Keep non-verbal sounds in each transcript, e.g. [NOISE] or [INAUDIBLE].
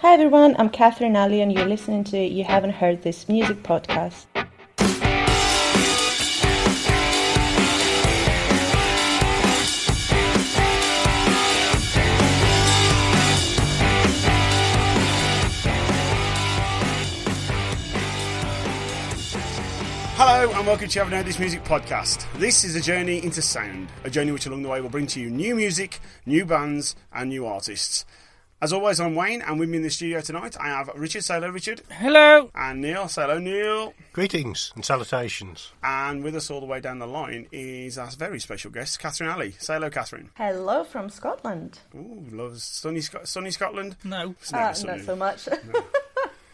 Hi everyone, I'm Katherine Aly and you're listening to You Haven't Heard This Music podcast. Hello and welcome to You Haven't Heard This Music podcast. This is a journey into sound, a journey which along the way will bring to you new music, new bands, and new artists. As always, I'm Wayne, and with me in the studio tonight, I have Richard. Say hello, Richard. Hello. And Neil. Say hello, Neil. Greetings and salutations. And with us all the way down the line is our very special guest, Katherine Aly. Say hello, Katherine. Hello from Scotland. Ooh, loves sunny, Sc- sunny Scotland. No. It's never Uh, sunny. not so much.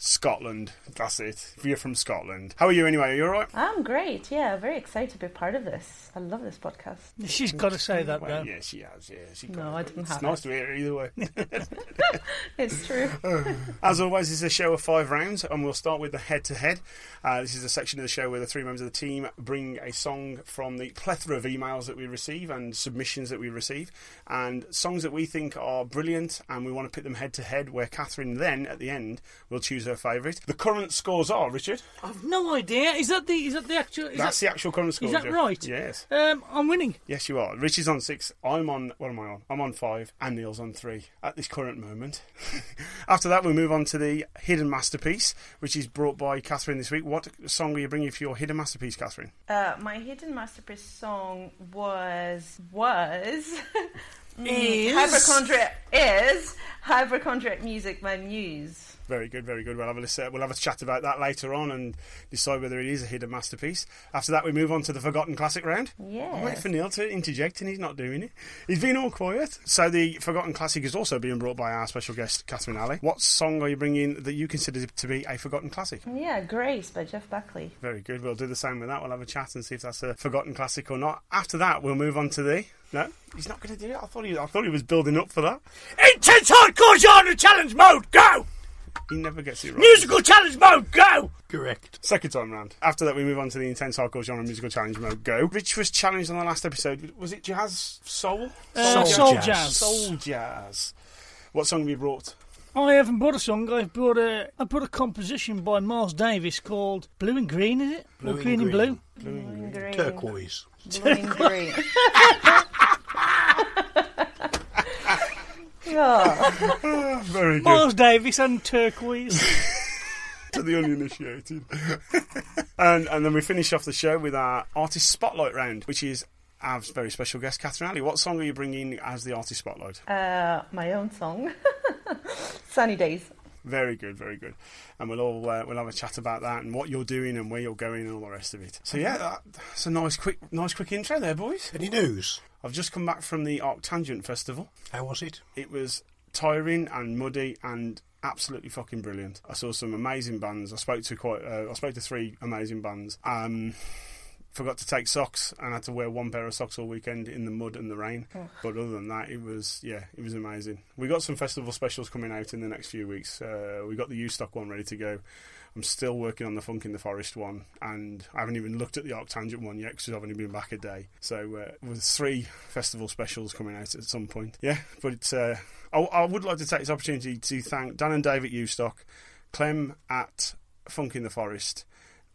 Scotland. That's it. If you're from Scotland. How are you anyway? Are you alright? I'm great. Yeah, very excited to be part of this. I love this podcast. She's got to say that, Well, though. yeah, she has. Yeah, she No, got I didn't It's have nice it. to hear it either way. [LAUGHS] [LAUGHS] It's true. Uh, as always, it's a show of five rounds, and we'll start with the head to head. This is a section of the show where the three members of the team bring a song from the plethora of emails that we receive and submissions that we receive, and songs that we think are brilliant, and we want to put them head to head. Where Katherine then, at the end, will choose her favourite. The current scores are Richard. I've no idea. Is that the is that the actual? Is That's that, the actual current score. is that Jeff. right? Yes. Um, I'm winning. Yes, you are. Richard's on six. I'm on. What am I on? I'm on five, and Neil's on three at this current moment. [LAUGHS] After that, we'll move on to the hidden masterpiece, which is brought by Katherine this week. What song are you bringing for your hidden masterpiece, Katherine? Uh, my hidden masterpiece song was was [LAUGHS] Is? hypochondriac is hypochondriac music by Muse. Very good, very good. We'll have a listen, we'll have a chat about that later on and decide whether it is a hidden masterpiece. After that, we move on to the forgotten classic round. Yeah. I'm waiting for Neil to interject, and he's not doing it. He's been all quiet. So the forgotten classic is also being brought by our special guest, Katherine Aly. What song are you bringing that you consider to be a forgotten classic? Yeah, Grace by Jeff Buckley. Very good. We'll do the same with that. We'll have a chat and see if that's a forgotten classic or not. After that, we'll move on to the. No, he's not going to do it. I thought he. I thought he was building up for that. Intense hardcore genre challenge mode. Go. He never gets it right. Musical challenge mode. Go. Correct. Second time round. After that, we move on to the intense hardcore genre musical challenge mode. Go. Rich was challenged on the last episode. Was it jazz soul? Uh, Soul soul jazz. jazz. Soul jazz. What song have you brought? I haven't brought a song. I've brought a I brought a composition by Miles Davis called Blue and Green. Is it? Blue or and Green and Blue? Blue and green. Turquoise. Blue [LAUGHS] and oh, [LAUGHS] Very good. Miles Davis and turquoise. [LAUGHS] to the uninitiated. [LAUGHS] and and then we finish off the show with our artist spotlight round, which is our very special guest, Katherine Aly. What song are you bringing as the artist spotlight? uh, my own song. Sunny Days. Very good, very good. And we'll all uh, we'll have a chat about that and what you're doing and where you're going and all the rest of it. So yeah, that, that's a nice quick nice quick intro there, boys. Any news? I've just come back from the Arctangent Festival. How was it? It was tiring and muddy and absolutely fucking brilliant. I saw some amazing bands. I spoke to quite. Uh, I spoke to three amazing bands. Um, forgot to take socks and had to wear one pair of socks all weekend in the mud and the rain. But other than that, it was yeah, it was amazing. We got some festival specials coming out in the next few weeks. Uh, we got the U Stock one ready to go. I'm still working on the Funk in the Forest one, and I haven't even looked at the Arctangent one yet because I've only been back a day. So uh, with three festival specials coming out at some point. Yeah, but uh, I, I would like to take this opportunity to thank Dan and Dave at U Stock, Clem at Funk in the Forest,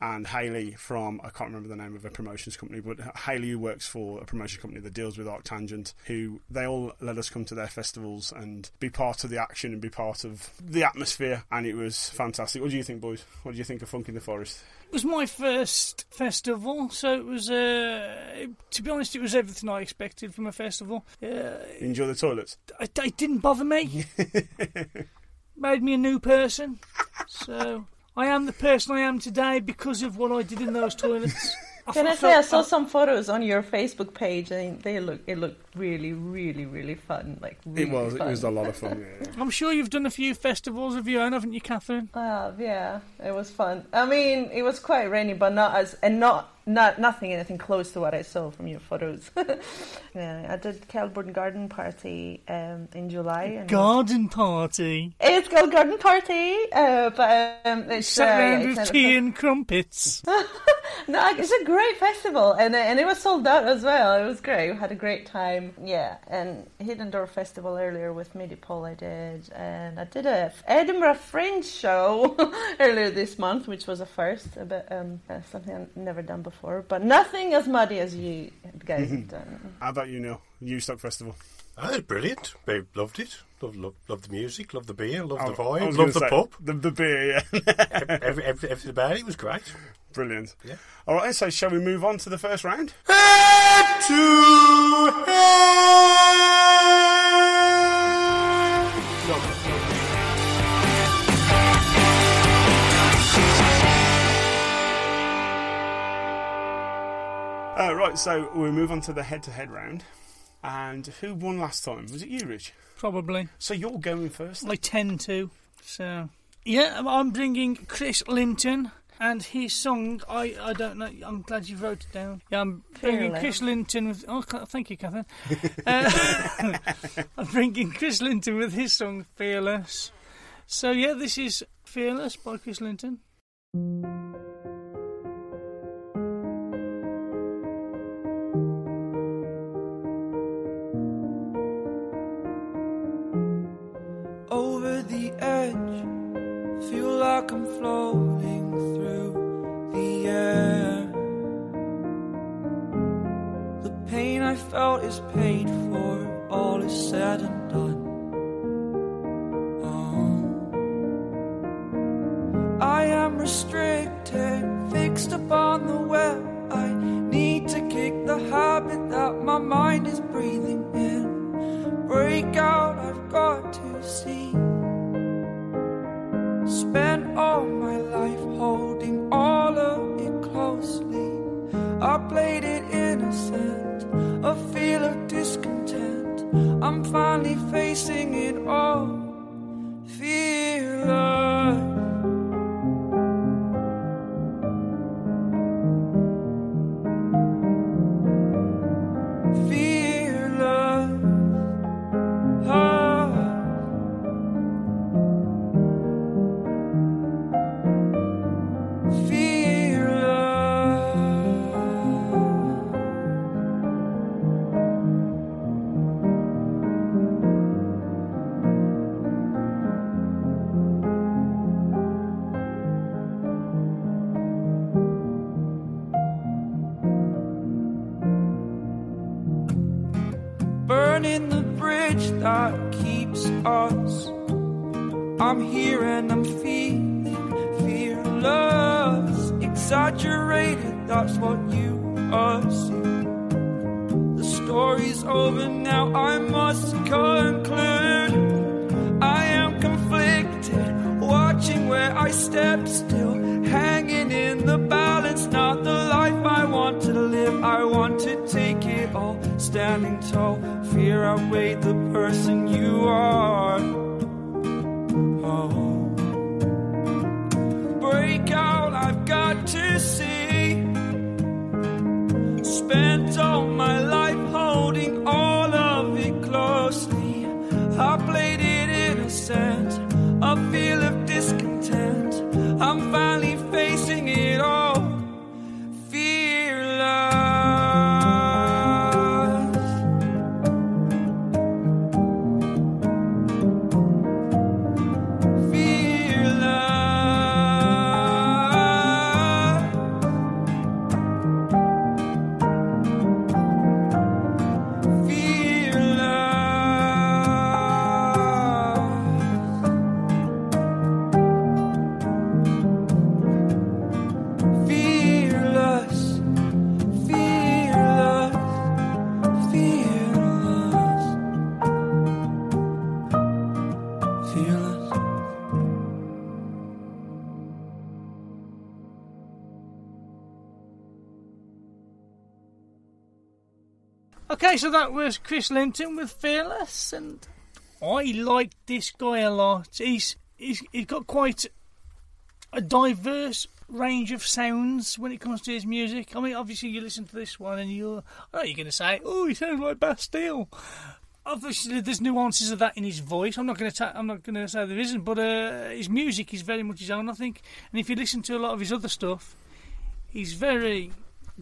and Haley from I can't remember the name of a promotions company, but Haley who works for a promotion company that deals with Arctangent, who they all let us come to their festivals and be part of the action and be part of the atmosphere, and it was fantastic. What do you think, boys? What do you think of Funk in the Forest? It was my first festival, so it was. Uh, to be honest, it was everything I expected from a festival. Uh, Enjoy the toilets. it, it didn't bother me. [LAUGHS] Made me a new person. So I am the person I am today because of what I did in those toilets. Can I say I saw some photos on your Facebook page and they look it looked really really really fun like really It was. It was a lot of fun. [LAUGHS] Yeah. I'm sure you've done a few festivals of your own, haven't you, Katherine? Uh, yeah, it was fun. I mean, it was quite rainy, but not as and not not nothing anything close to what I saw from your photos. [LAUGHS] yeah, I did Kelburn Garden Party um, in July. And Garden party. It's called Garden Party, uh, but um, it's Sat uh, round it's with tea and crumpets. [LAUGHS] No, it's a great festival, and uh, and it was sold out as well. It was great. We had a great time. Yeah, and Hidden Door Festival earlier with Midipole I did, and I did a Edinburgh Fringe show [LAUGHS] earlier this month, which was a first, a bit um, uh, something I've never done before, but nothing as muddy as you guys have [LAUGHS] done. How about you, Neil? Newstock Festival. Oh, brilliant. They loved it. Loved, loved, loved the music, loved the beer, loved the I- I vibe, loved the pub. The, the beer, yeah. [LAUGHS] every, every, every, everything about it was great. Brilliant. Yeah. All right, so shall we move on to the first round? Head to Uh, right, so we move on to the head-to-head round. And who won last time? Was it you, Rich? Probably. So you're going first. I tend to. So yeah, I'm bringing Chris Linton and his song. I I don't know. I'm glad you wrote it down. Yeah, I'm bringing Fearless. Chris Linton with. Oh, thank you, Katherine. [LAUGHS] Uh, [LAUGHS] I'm bringing Chris Linton with his song "Fearless." So yeah, this is "Fearless" by Chris Linton. Edge. Feel like I'm floating through the air. The pain I felt is paid for, all is said and done. Oh. I am restricted, fixed upon the Okay, so that was Chris Linton with Fearless, and I like this guy a lot. He's he's he's got quite a diverse range of sounds when it comes to his music. I mean, obviously you listen to this one and you're, I know you're going to say, "Oh, he sounds like Bastille." Obviously, there's nuances of that in his voice. I'm not going to ta- I'm not going to say there isn't, but uh, his music is very much his own, I think. And if you listen to a lot of his other stuff, he's very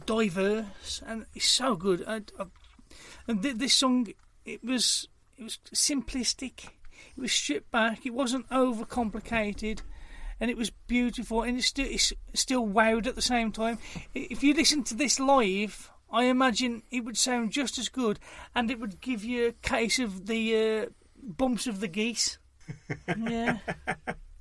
diverse and he's so good. I, I, and th- this song, it was it was simplistic. It was stripped back. It wasn't overcomplicated, and it was beautiful. And it's still it's still wowed at the same time. If you listen to this live, I imagine it would sound just as good, and it would give you a case of the uh, bumps of the geese. [LAUGHS] yeah,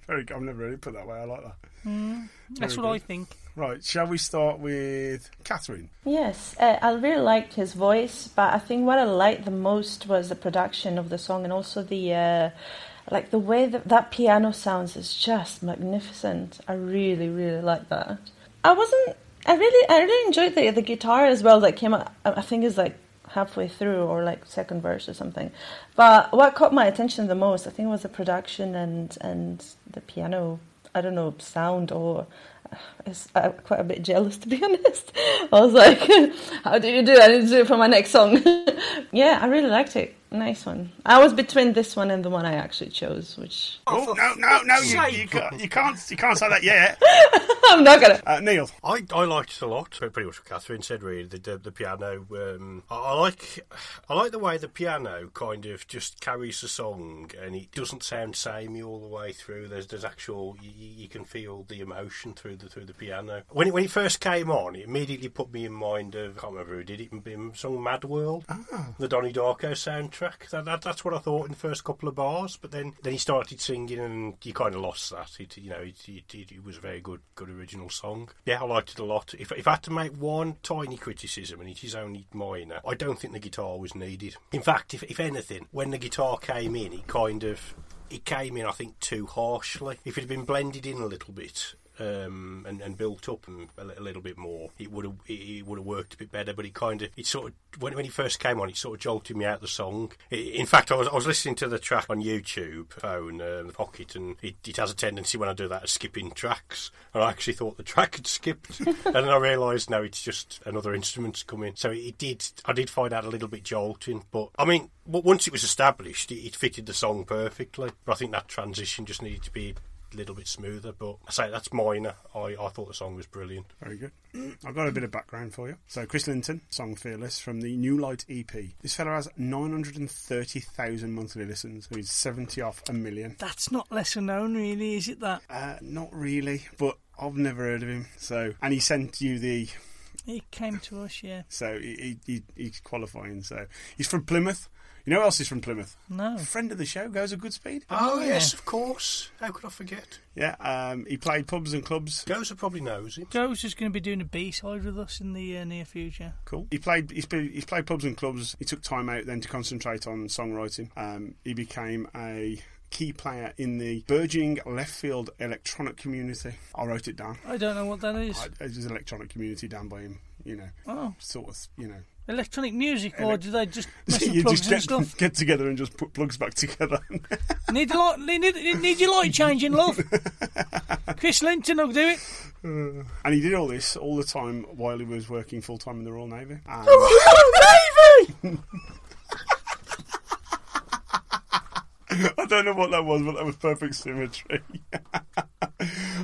Very good. I've never really put that way. I like that. mm, that's Very what I think. Right, shall we start with Katherine? Yes, uh, I really liked his voice, but I think what I liked the most was the production of the song and also the uh, like the way that that piano sounds is just magnificent. I really, really like that. I wasn't. I really, I really enjoyed the the guitar as well that came out. I I think is like halfway through or like second verse or something. But what caught my attention the most, I think, was the production and and the piano. I don't know sound or uh, is I'm quite a bit jealous [LAUGHS] to be honest. I was like, [LAUGHS] how do you do? I need to do it for my next song. [LAUGHS] yeah, I really liked it. Nice one. I was between this one and the one I actually chose, which Oh, no, no, no! You, you, can't, you can't, you can't say that yet. [LAUGHS] I'm not gonna. Uh, Neil, I, I liked it a lot. Pretty much what Katherine said. Really, the the, the piano. Um, I, I like I like the way the piano kind of just carries the song, and it doesn't sound samey all the way through. There's there's actual you, you can feel the emotion through the through the piano. When it, when it first came on, it immediately put me in mind of I can't remember who did it. The song Mad World, the Donnie Darko soundtrack. That, that, that's what I thought in the first couple of bars. But then then he started singing, and you kind of lost that. It you know it, it, it was a very good good original song. Yeah, I liked it a lot. If if I had to make one tiny criticism, and it is only minor, I don't think the guitar was needed. In fact, if if anything, when the guitar came in, it kind of it came in, I think, too harshly. If it had been blended in a little bit. Um, and, and built up a, a little bit more, it would have it, it would have worked a bit better. But it kind of it sort of when when he first came on, it sort of jolted me out the song. I in fact, I was I was listening to the track on YouTube phone, uh, the Pocket, and it, it has a tendency when I do that of skipping tracks. And I actually thought the track had skipped, [LAUGHS] and then I realised no, it's just another instrument's coming. So it did. I did find that a little bit jolting, but I mean, once it was established, it, it fitted the song perfectly. But I think that transition just needed to be little bit smoother. But I say that's minor. I, I thought the song was brilliant. very good. I've got a bit of background for you. So, Chris Linton, song Fearless from the New Light EP. This fella has 930,000 monthly listens, so he's 70 off a million. That's not lesser known, really, is it? That Uh, not really, but I've never heard of him. So, and he sent you the he came to us, yeah. So he, he, he's qualifying. So he's from Plymouth. You know who else is from Plymouth? No. Friend of the show goes a good speed. Oh, yeah. yes, of course. How could I forget? Yeah, um, he played pubs and clubs. Gozer probably knows him. Joe's just going to be doing a B side with us in the uh, near future. Cool. He played. He's, been, he's played pubs and clubs. He took time out then to concentrate on songwriting. Um, he became a key player in the burgeoning left field electronic community. I wrote it down. I don't know what that is. I, there's an electronic community down by him. You know, Oh, sort of. You know, electronic music, or do they just [LAUGHS] mess you plugs just and get, stuff? [LAUGHS] get together and just put plugs back together. [LAUGHS] Need a light, need, need, your light changing, love. Chris Linton will do it. Uh, and he did all this all the time while he was working full time in the Royal Navy. And Navy! [LAUGHS] I don't know what that was, but that was perfect symmetry. [LAUGHS]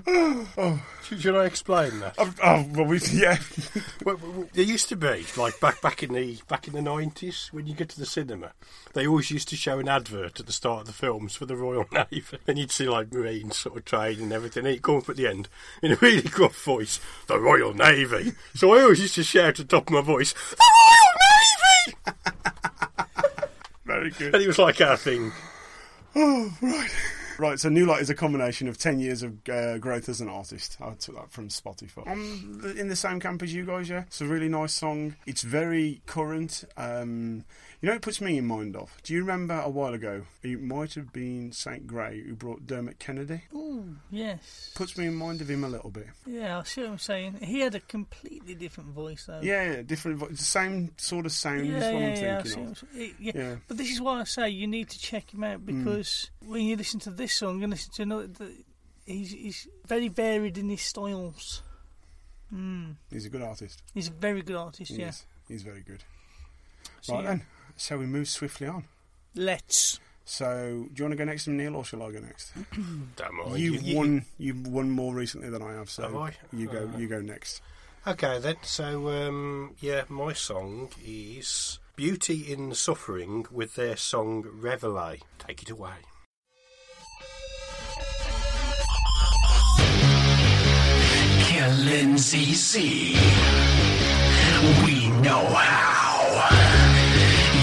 Oh. Should, should I explain that? oh, oh, well, we, yeah. [LAUGHS] Well, there used to be like back back in the back in the nineties when you get to the cinema, they always used to show an advert at the start of the films for the Royal Navy, and you'd see like Marines sort of training and everything. And he'd come up at the end in a really gruff voice, "The Royal Navy." So I always used to shout at the top of my voice, "The Royal Navy!" Very good. And it was like our thing. Oh, right. Right, so New Light is a combination of 10 years of uh, growth as an artist. I took that from Spotify. I'm in the same camp as you guys, yeah. It's a really nice song. It's very current. Um, you know, it puts me in mind of. Do you remember a while ago? It might have been St. Grey who brought Dermot Kennedy. Ooh, yes. Puts me in mind of him a little bit. Yeah, I see what I'm saying. He had a completely different voice, though. Yeah, yeah different. vo- The same sort of sound yeah, is what yeah, I'm yeah, thinking of. what I'm saying. yeah. Yeah. But this is why I say you need to check him out because when you listen to this song and listen to another, the, he's, he's very varied in his styles. Mm. He's a good artist. He's a very good artist, yeah. Yes, he's very good. So, right yeah. then, shall we move swiftly on? Let's. So, do you want to go next, to Neil, or shall I go next? [CLEARS THROAT] Don't mind. You've You- you- won. You've won more recently than I have. So Have I? you go. Alright. You go next. Okay then. So um, yeah, my song is "Beauty in Suffering" with their song "Reveille." Take it away. Killing CC. We know how.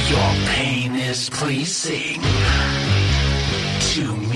Your pain is pleasing to me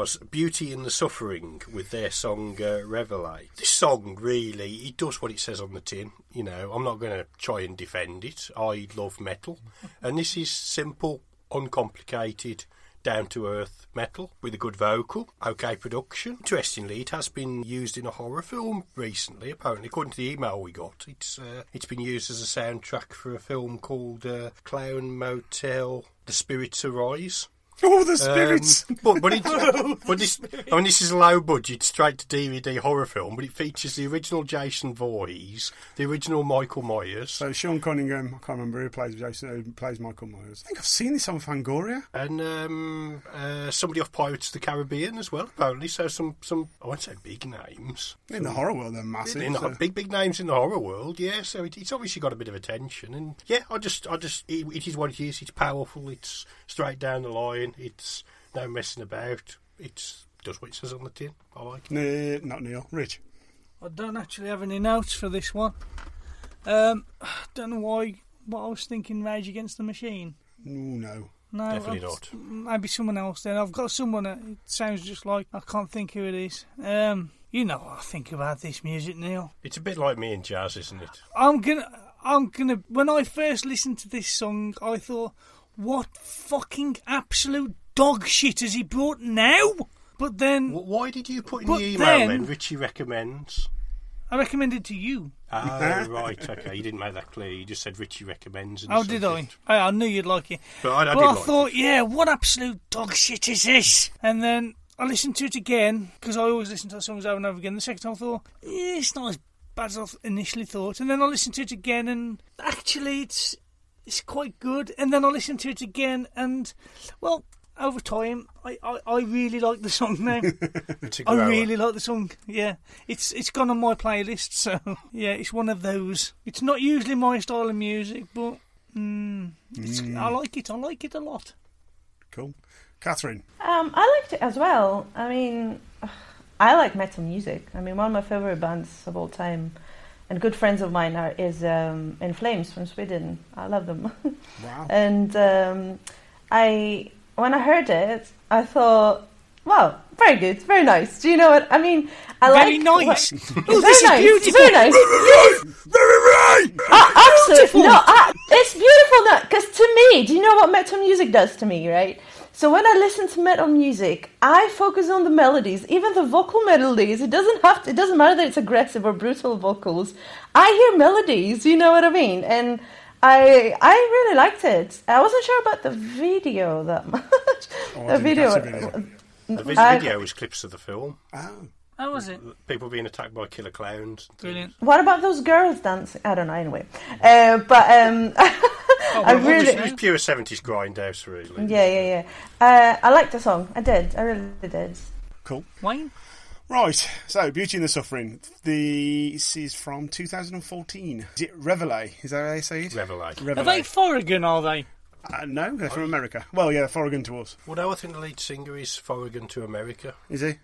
was Beauty in the Suffering with their song uh, Revelate. This song really, it does what it says on the tin. You know, I'm not going to try and defend it. I love metal, [LAUGHS] and this is simple, uncomplicated, down to earth metal with a good vocal, okay production. Interestingly, it has been used in a horror film recently. Apparently, according to the email we got, it's uh, it's been used as a soundtrack for a film called uh, Clown Motel: The Spirits Arise. Oh, the spirits! Um, but but, it, [LAUGHS] but this, I mean, this is a low budget, straight to DVD horror film, but it features the original Jason Voorhees, the original Michael Myers, so Sean Cunningham, I can't remember who plays Jason, who plays Michael Myers. I think I've seen this on Fangoria. and um, uh, somebody off Pirates of the Caribbean as well, apparently. So some, some I won't say big names. In the horror world, they're massive. In the, so- big big names in the horror world, yeah. So it, it's obviously got a bit of attention, and yeah, I just I just it, it is what it is. It's powerful. It's straight down the line. It's no messing about. It's does what it says on the tin. I like. it. Nah, not Neil. Rich. I don't actually have any notes for this one. Um, [SIGHS] don't know why. What I was thinking, Rage Against the Machine. Ooh, no. No, Definitely I've- not. Maybe someone else. Then I've got someone that it sounds just like. I can't think who it is. Um, you know what I think about this music, Neil. It's a bit like me and jazz, isn't it? I'm gonna. I'm gonna. When I first listened to this song, I thought, "What fucking absolute dog shit has he brought now?" But then Why did you put in the email then- then? Richie recommends. I recommend it to you. Oh, [LAUGHS] right, okay. You didn't make that clear. You just said Richie recommends. And Oh, did I? I, I knew you'd like it. But I, I but I like thought, it. yeah, what absolute dog shit is this? And then I listened to it again because I always listen to the songs over and over again. The second time I thought, yeah, it's not as bad as I initially thought. And then I listened to it again, and actually, it's it's quite good. And then I listened to it again, and well, over time, I, I, I really like the song now. [LAUGHS] It's a I really like the song. Yeah, it's it's gone on my playlist. So yeah, it's one of those. It's not usually my style of music, but mm, it's, I like it. I like it a lot. Cool. Katherine. Um, I liked it as well. I mean, [SIGHS] I like metal music. I mean, one of my favorite bands of all time, and good friends of mine are is um, In Flames from Sweden. I love them. [LAUGHS] Wow. and um, I, when I heard it, I thought, wow, very good, very nice. Do you know what I mean? I Very like nice. What, [LAUGHS] Oh, very this is nice. beautiful. Very nice. Yes. Ah, absolutely. No, I, it's beautiful now. Because to me, do you know what metal music does to me, right? So when I listen to metal music, I focus on the melodies, even the vocal melodies. It doesn't have to, it doesn't matter that it's aggressive or brutal vocals. I hear melodies, you know what I mean? And I I really liked it. I wasn't sure about the video that [LAUGHS] much. Oh, the didn't video. catch the video. I- was clips of the film. Oh. How was it? People being attacked by killer clowns. Brilliant. What about those girls dancing? I don't know. Anyway, uh, but um, [LAUGHS] I Well, it was- really. It was pure 70s grindhouse, really. Yeah, yeah, yeah. Uh, I liked the song. I did. I really did. Cool. Wayne? Right. So, Beauty and the Suffering. This is from 2014. Is it Reveille? Is that how you say it? Revelate. Are Reveille. they Foreign, are they? Uh, no, they're from America. Well, yeah, Foreign to us. Well, no, I think the lead singer is Foreign to America. Is he?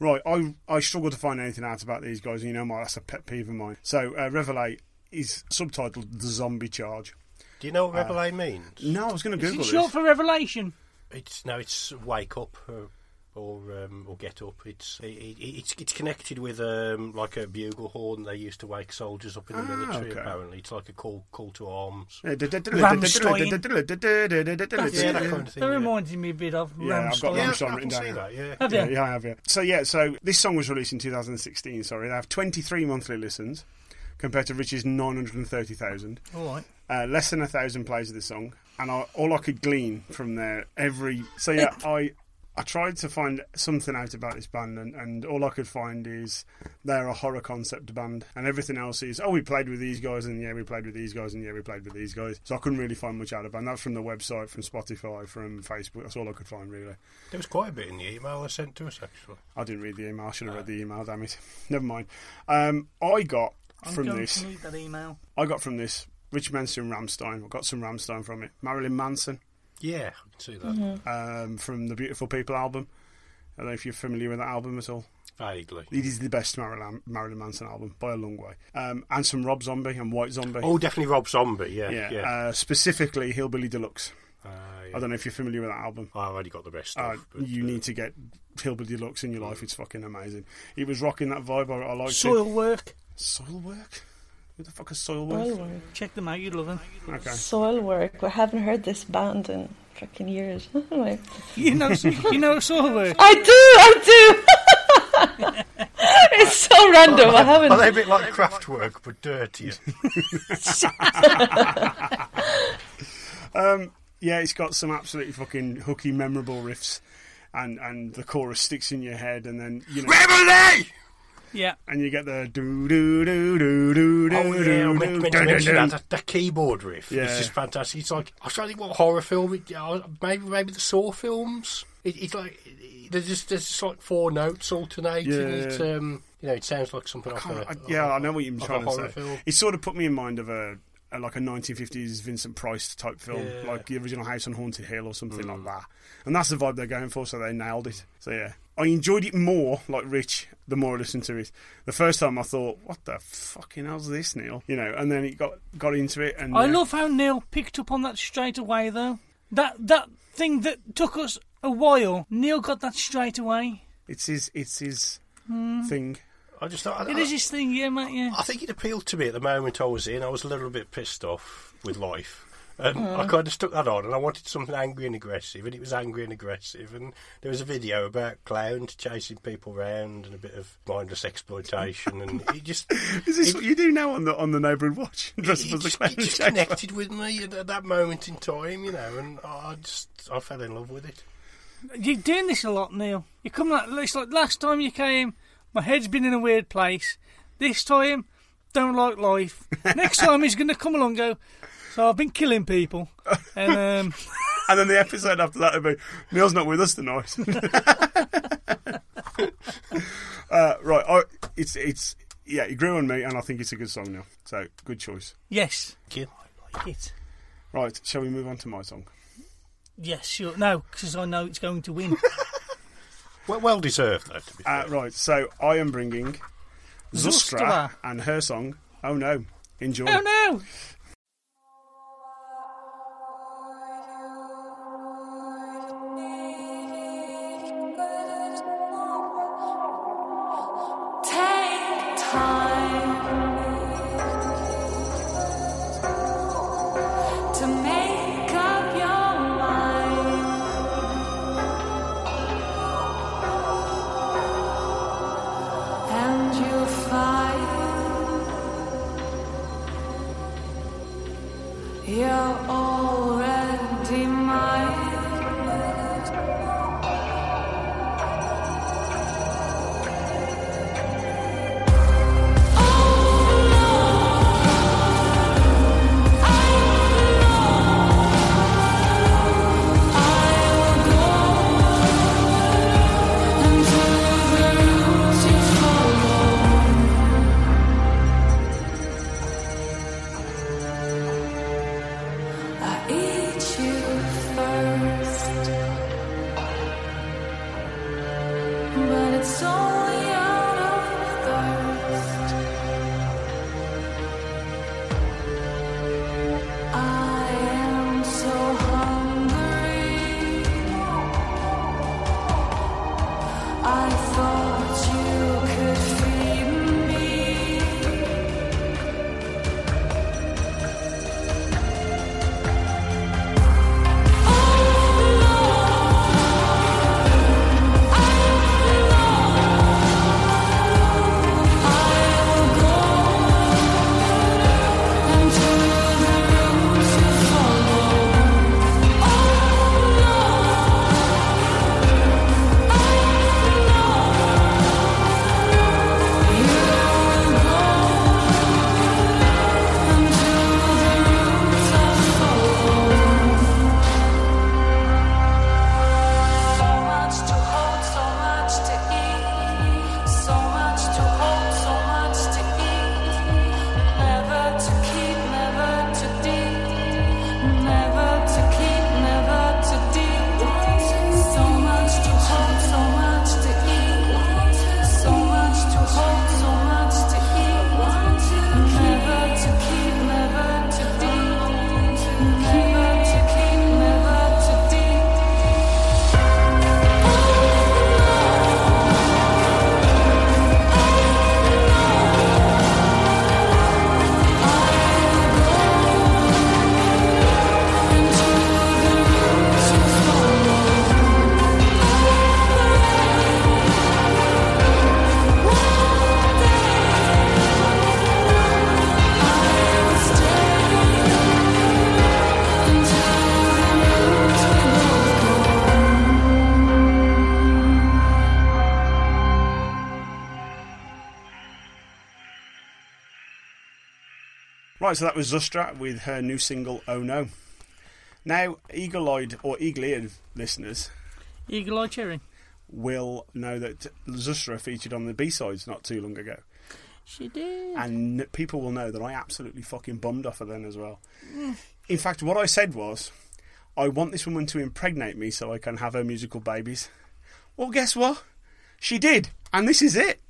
Right, I I struggle to find anything out about these guys, and you know my that's a pet peeve of mine. So, uh, Reveille is subtitled The Zombie Charge. Do you know what Revelate means? No, I was going to Is Google it It's short this. for Revelation? It's no, it's wake up or or, um, or get up. It's it, it, it's it's connected with um, like a bugle horn. They used to wake soldiers up in the Ah, military. okay. Apparently, it's like a call call to arms. Yeah, that kind of thing. That yeah. reminds me a bit of Yeah, I've got Rammstein. Yeah, Rammstein I written down. see that. Yeah. Have Yeah, you? yeah, I have, yeah. So, yeah, so this song was released in 2016, sorry. They have 23 monthly listens compared to Rich's 930,000. All right. Uh, less than a thousand plays of the song. And I, all I could glean from there, every. So, yeah, I. I tried to find something out about this band, and, and all I could find is they're a horror concept band, and everything else is oh we played with these guys, and yeah we played with these guys, and yeah we played with these guys. So I couldn't really find much out of the band. That's from the website, from Spotify, from Facebook. That's all I could find really. There was quite a bit in the email they sent to us actually. I didn't read the email. I should have read the email. Damn it. [LAUGHS] Never mind. Um, I got I'm from going this. to read that email. I got from this. Rich Manson Rammstein. I got some Rammstein from it. Marilyn Manson Yeah, I can see that um, from the Beautiful People album. I don't know if you're familiar with that album at all. vaguely. It is the best Marilyn, Marilyn Manson album by a long way. Um, and some Rob Zombie and White Zombie. Oh, definitely Rob Zombie. Yeah, yeah. yeah. Uh, specifically Hillbilly Deluxe. Uh, I don't know if you're familiar with that album. I've already got the best Uh, stuff. but, you uh, need to get Hillbilly Deluxe in your life. It's fucking amazing. It was rocking that vibe. I, I liked Soil it. work. Soilwork. Who the fuck is Soilwork? Check them out. You'd love them. Okay. Soilwork. I haven't heard this band in fucking years. [LAUGHS] Like, You know, you know Soilwork. I do, I do. [LAUGHS] it's so random. I haven't. Are they a bit like Kraftwerk but dirtier? [LAUGHS] Um, yeah, it's got some absolutely fucking hooky, memorable riffs, and and the chorus sticks in your head, and then you know, Reveille! Yeah. and you get the do do do do do do Oh yeah, I do meant, do meant to dun, mention dun, that, that, that keyboard riff. Yeah. It's just fantastic. It's like I was trying to think what horror film. It, maybe maybe the Saw films. It, it's like it, there's just there's just like four notes alternating. Yeah. It um you know it sounds like something off Can't- a, I- yeah, I know what you're like a trying to horror say. film. It sort of put me in mind of a, a like a 1950s Vincent Price type film, Yeah. like the original House on Haunted Hill or something Mm. like that. And that's the vibe they're going for, so they nailed it. So yeah, I enjoyed it more, like Rich, the more I listened to it. The first time I thought, "What the fucking hell's this, Neil?" You know, and then it got got into it, and I love how Neil picked up on that straight away, though. That that thing that took us a while, Neil got that straight away. it's his it's his Hmm. thing. I just thought I, It is his thing, yeah, mate. Yeah. I think it appealed to me at the moment I was in. I was a little bit pissed off with life. And Mm. I kind of stuck that on, and I wanted something angry and aggressive, and it was angry and aggressive. And there was a video about clowns chasing people around and a bit of mindless exploitation, and it just [LAUGHS] Is this it- what you do now on the on the neighbourhood watch? [LAUGHS] Dress it, up as a just, clown it just connected with me at, at that moment in time, you know, and I just I fell in love with it. You're doing this a lot, Neil. You come like it's like last time you came, my head's been in a weird place. This time, don't like life. [LAUGHS] Next time he's going to come along and go. So I've been killing people, and um, [LAUGHS] And then the episode after that would be Neil's not with us tonight. [LAUGHS] uh, right, I, it's it's yeah, it grew on me, and I think it's a good song now. So good choice. yes, Thank you. I like it. Right, shall we move on to my song? Yes, sure. No, because I know it's going to win. Well, well deserved, though. To be Uh, right, so I am bringing Zustra Zustra. and her song. Oh no, enjoy. oh no! Right, so that was Zustra with her new single "Oh No." Now, eagle-eyed or eagle-eared listeners Eagle Eye Cherry. will know that Zustra featured on the B-sides not too long ago, She did. and people will know that I absolutely fucking bummed off her then as well. Mm. In fact, what I said was, I want this woman to impregnate me so I can have her musical babies. Well, guess what? She did, and this is it.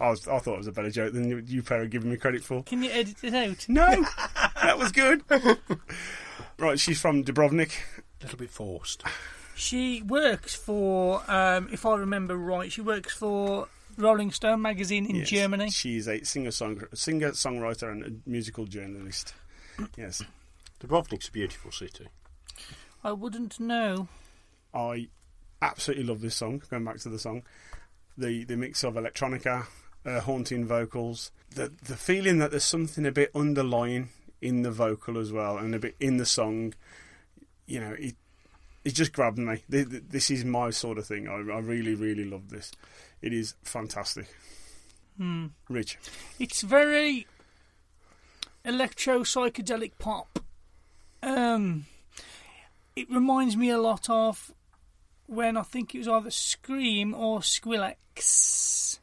I, was, I thought it was a better joke than you, you pair are giving me credit for. Can you edit it out? No, [LAUGHS] that was good. right, she's from Dubrovnik. A little bit forced. She works for, um, if I remember right, she works for Rolling Stone magazine in Yes, Germany. She's a singer song singer songwriter and a musical journalist. [CLEARS THROAT] Yes, Dubrovnik's a beautiful city. I wouldn't know. I absolutely love this song. Going back to the song, the the mix of electronica, uh, haunting vocals, the the feeling that there's something a bit underlying in the vocal as well, and a bit in the song. You know, it it just grabbed me. Th- th- This is my sort of thing. I, I really really love this. It is fantastic. Hmm. Rich, It's very electro psychedelic pop. Um, it reminds me a lot of when I think it was either Skream or Skrillex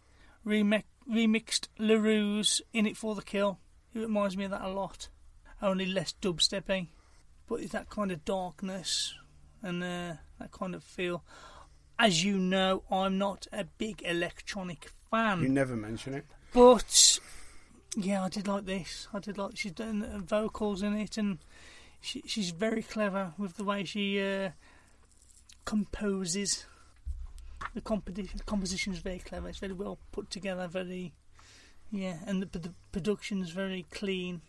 remix, remixed La Roux's "In It for the Kill." It reminds me of that a lot, only less dubsteppy, but it's that kind of darkness and uh, that kind of feel. As you know, I'm not a big electronic fan. you never mention it. But yeah, I did like this. I did like she's done vocals in it, and she, she's very clever with the way she uh, composes. The composition, composition is very clever. It's very well put together. Very yeah, and the, the production is very clean.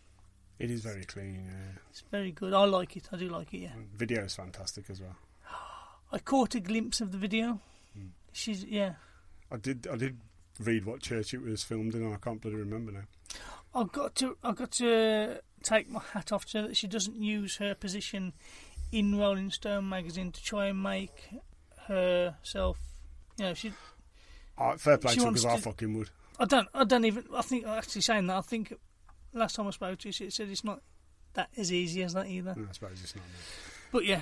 It is very clean. Yeah. It's very good. I like it. I do like it. Yeah. Video is fantastic as well. [GASPS] I caught a glimpse of the video. Hmm. She's yeah. I did. I did read what church it was filmed in. and I can't bloody remember now. [GASPS] I've got to I've got to take my hat off to her that she doesn't use her position in Rolling Stone magazine to try and make herself. You know, she. Uh, fair play She to wants because I fucking would. I don't. I don't even. I think actually saying that. I think last time I spoke to you, she said it's not that as easy as that either. No, I suppose it's not. But yeah,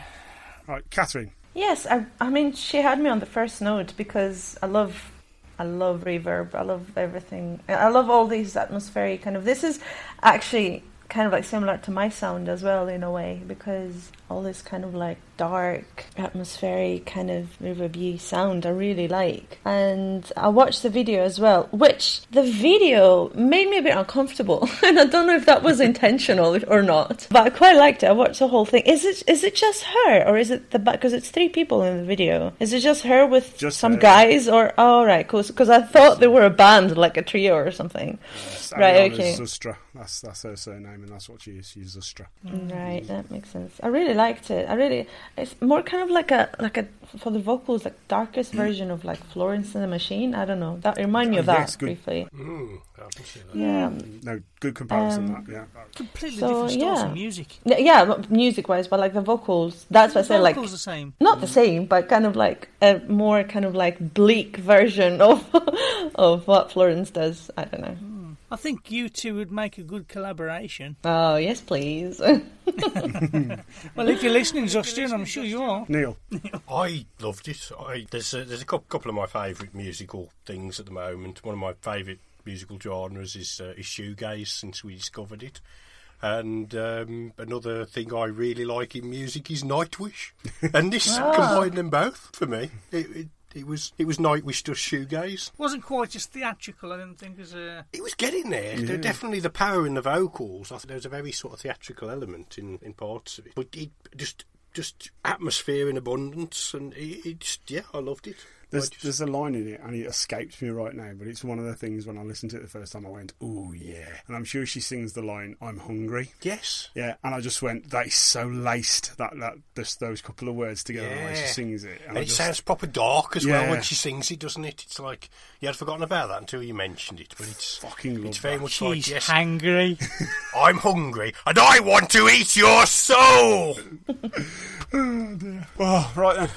Right, Katherine. Yes, I, I mean, she had me on the first note because I love, I love reverb. I love everything. I love all these atmospheric kind of. This is actually kind of like similar to my sound as well in a way because all this kind of like dark, atmospheric kind of reverby sound I really like. And I watched the video as well, which the video made me a bit uncomfortable, [LAUGHS] and I don't know if that was intentional or not. But I quite liked it. I watched the whole thing. Is it is it just her or is it the because it's three people in the video? Is it just her with Just some her. guys or oh right, cool? Because I thought they were a band, like a trio or something. Right, okay. Zustra. That's that's her surname, and that's what she is. She's Zustra. Mm. Right, mm. that makes sense. I really liked it. I really, it's more kind of like a like a for the vocals, like darkest mm. version of like Florence and the Machine. I don't know. That remind me Oh, of uh, that yes, good. briefly. Mm, I can see that. Yeah. No, good comparison. Um, that yeah. completely So, different styles yeah. of music. Yeah, yeah music wise, but like the vocals. That's what I said. Like vocals the same. not the same, but kind of like a more kind of like bleak version of [LAUGHS] of what Florence does. I don't know. I think you two would make a good collaboration. Oh yes, please. [LAUGHS] Well, if you're listening, Justin, I'm sure you are. Neil. [LAUGHS] I loved it. I, there's a, there's a cou- couple of my favourite musical things at the moment. One of my favourite musical genres is uh, is shoegaze since we discovered it. And um, another thing I really like in music is Nightwish, and this Ah. combined them both for me. It, it, it was it was Nightwish just shoegaze. Wasn't quite as theatrical, I didn't think, as a. It was getting there. There- Definitely the power in the vocals. I think there was a very sort of theatrical element in, in parts of it, but it just just atmosphere in abundance, and it, it just yeah, I loved it. There's just- there's a line in it, and it escapes me right now. But it's one of the things when I listened to it the first time, I went, oh, yeah!" And I'm sure she sings the line, "I'm hungry." yes. Yeah, and I just went, "That is so laced." That that just those couple of words together, the way she sings it, And I it just- sounds proper dark as well when she sings it, doesn't it? It's like you had forgotten about that until you mentioned it, but it's Fucking love it's very that. much She's like yes, hangry. [LAUGHS] I'm hungry and I want to eat your soul. [LAUGHS] Oh, dear. Well, right then.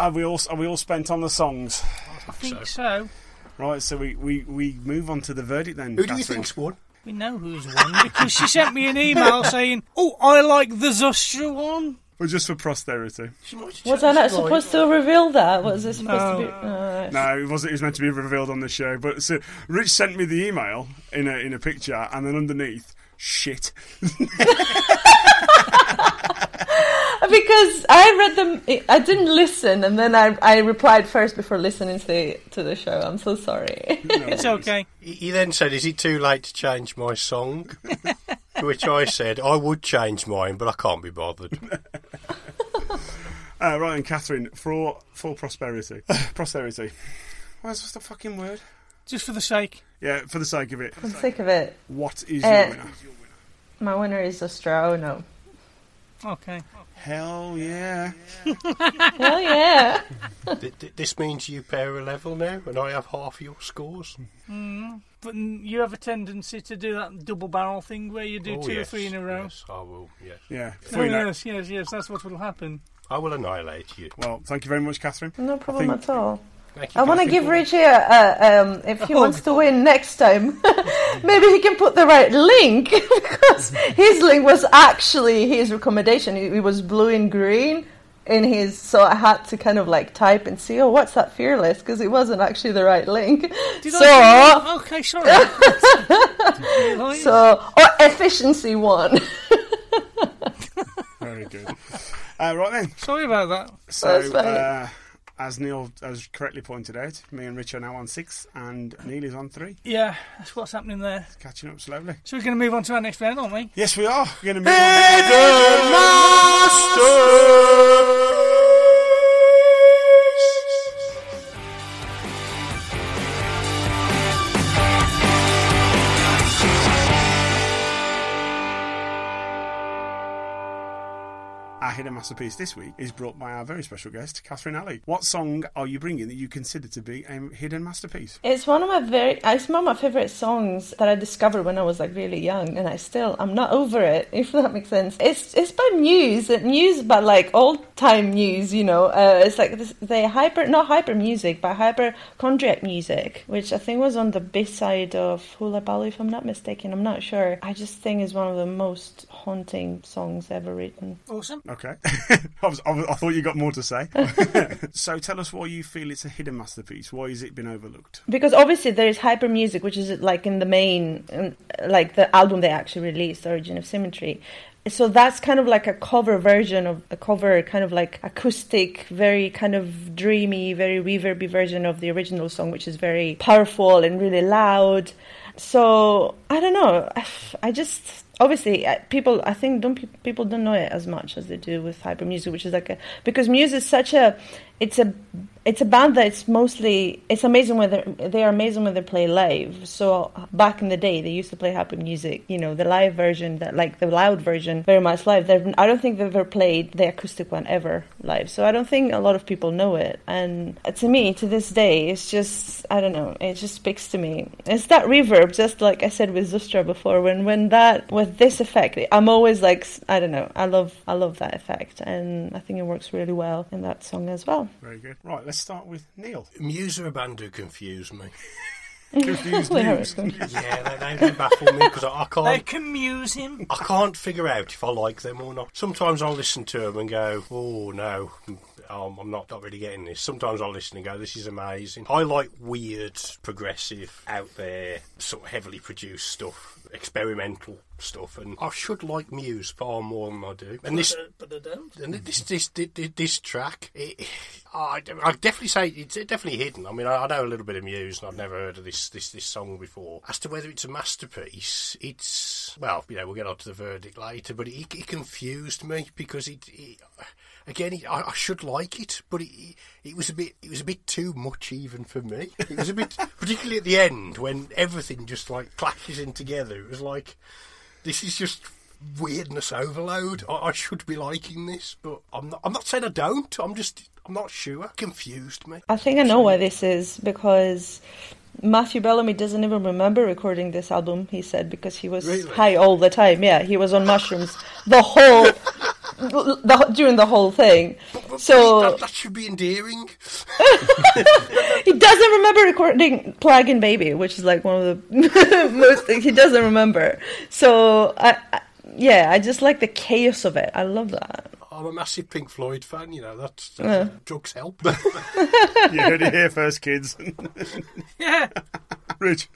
Are we all are we all spent on the songs? I think so. Right, so we, we, we move on to the verdict then. Who do you Katherine. think's won? We know who's won because she sent me an email [LAUGHS] saying, "Oh, I like the Zustra one." Or just for posterity? Was I not supposed to reveal that? Was it supposed No. to be? Uh, No, it wasn't. It was meant to be revealed on the show. But so Rich sent me the email in a in a picture, and then underneath, shit. [LAUGHS] [LAUGHS] because I read them, I didn't listen, and then I, I replied first before listening to the, to the show. I'm so sorry. It's okay. He he then said, "Is it too late to change my song?" to which I said, "I would change mine, but I can't be bothered." [LAUGHS] Uh, right, and Katherine, for for prosperity, [LAUGHS] posterity. What's the fucking word? Just for the sake. Yeah, for the sake of it. For the sake of it. What is Uh, your winner? My winner is Zustra. Oh no. Okay. Hell yeah! Hell yeah. Th- th- this means you pair a level now, and I have half your scores. Mm. But you have a tendency to do that double barrel thing where you do Oh, two or three in a row. Yes, I will. Yes, Yeah. Oh, Three yes, yes, yes. That's what will happen. I will annihilate you. Well, thank you very much, Katherine. No problem think- at all. Thank I want to give Richie a, a um, if he hug. [LAUGHS] wants to win next time, [LAUGHS] maybe he can put the right link [LAUGHS] because his link was actually his recommendation. It, it was blue and green in his, so I had to kind of like type and see, oh, what's that fearless? Because it wasn't actually the right link. Did so, I? Okay, sorry. Right. so or efficiency one. Very good. Uh, right then. Sorry about that. So, That's fine. uh, as Neil has correctly pointed out, me and Rich are now on six, and Neil is on three. Yeah, that's what's happening there. Catching up slowly. So we're going to move on to our next round, aren't we? Yes, we are. We're going to move on. Our hidden masterpiece this week is brought by our very special guest, Katherine Aly. What song are you bringing that you consider to be a hidden masterpiece? It's one of my very, it's one of my favorite songs that I discovered when I was like really young, and I still, I'm not over it. [LAUGHS] If that makes sense, it's it's by Muse, and Muse, but like old time Muse, you know. Uh, it's like this, the hyper, not hyper music, but hyperchondriac music, which I think was on the B side of Hullabaloo, if I'm not mistaken. I'm not sure. I just think is one of the most haunting songs ever written. Awesome. Okay. [LAUGHS] I, was, I, was- I thought you got more to say. [LAUGHS] so tell us why you feel it's a hidden masterpiece. Why has it been overlooked? because obviously there is hyper music which is like in the main um, like the album they actually released origin of symmetry so that's kind of like a cover version of a cover kind of like acoustic very kind of dreamy very reverby version of the original song which is very powerful and really loud so i don't know I just obviously uh, people i think don't people don't know it as much as they do with hyper music which is like a because Muse is such a it's a it's a band that's mostly it's amazing when they they are amazing when they play live. So back in the day they used to play hyper music you know the live version that like the loud version very much live. They've, i don't think they've ever played the acoustic one ever live. So i don't think a lot of people know it. And uh, to me to this day it's just i don't know it just speaks to me. It's that reverb just like i said with zustra before when when that with this effect i'm always like i don't know i love i love that effect. And i think it works really well in that song as well Very good. Right, let's start with Neil. Muse are a band who confuse me. [LAUGHS] Confused news. yeah, they, they, they baffle me because I, I can't. They can muse him. I can't figure out if I like them or not. Sometimes I'll listen to them and go, "Oh no, um, I'm not not really getting this." Sometimes I'll listen and go, "This is amazing." I like weird, progressive, out there, sort of heavily produced stuff, experimental stuff, and I should like Muse far more than I do. And this, But they don't. and this this this, this track, it, [SIGHS] I I definitely say it's definitely hidden. I mean, I, I know a little bit of Muse, and I've never heard of this this this song before. As to whether it's a masterpiece, it's well, you know, we'll get on to the verdict later. But it, it confused me because it. it Again, it, I, I should like it, but it, it was a bit it was a bit too much even for me. It was a bit, [LAUGHS] particularly at the end when everything just like clashes in together. It was like this is just weirdness overload. I, I should be liking this, but I'm not. I'm not saying I don't. I'm just. I'm not sure. Confused me. I think I know why this is because Matthew Bellamy doesn't even remember recording this album. He said because he was Really? high all the time. Yeah, he was on mushrooms the whole the, during the whole thing. But, So that, that should be endearing. [LAUGHS] he doesn't remember recording "Plug-in Baby," which is like one of the [LAUGHS] most. He doesn't remember. So I, I, yeah, I just like the chaos of it. I love that. I'm a massive Pink Floyd fan. You know that's, Yeah. drugs help. [LAUGHS] [LAUGHS] You heard it here first, kids. [LAUGHS] Yeah. Rich.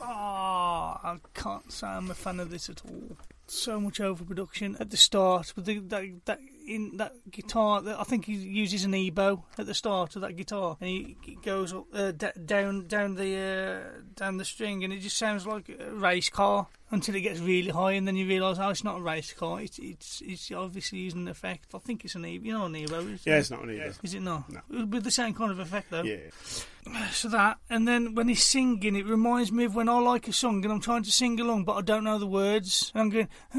Oh, I can't say I'm a fan of this at all. So much overproduction at the start with the, that that in that guitar. That I think he uses an EBow at the start of that guitar, and he, he goes up uh, d- down down the uh, down the string, and it just sounds like a race car until it gets really high, and then you realise oh, it's not a race car. It's it's it's obviously using an effect. I think it's an EBow. You know, an. Is Yeah, it's not an EBow. Is it not? No. With the same kind of effect though. Yeah. So that, and then when he's singing, it reminds me of when I like a song and I'm trying to sing along, but I don't know the words. And I'm going, [LAUGHS]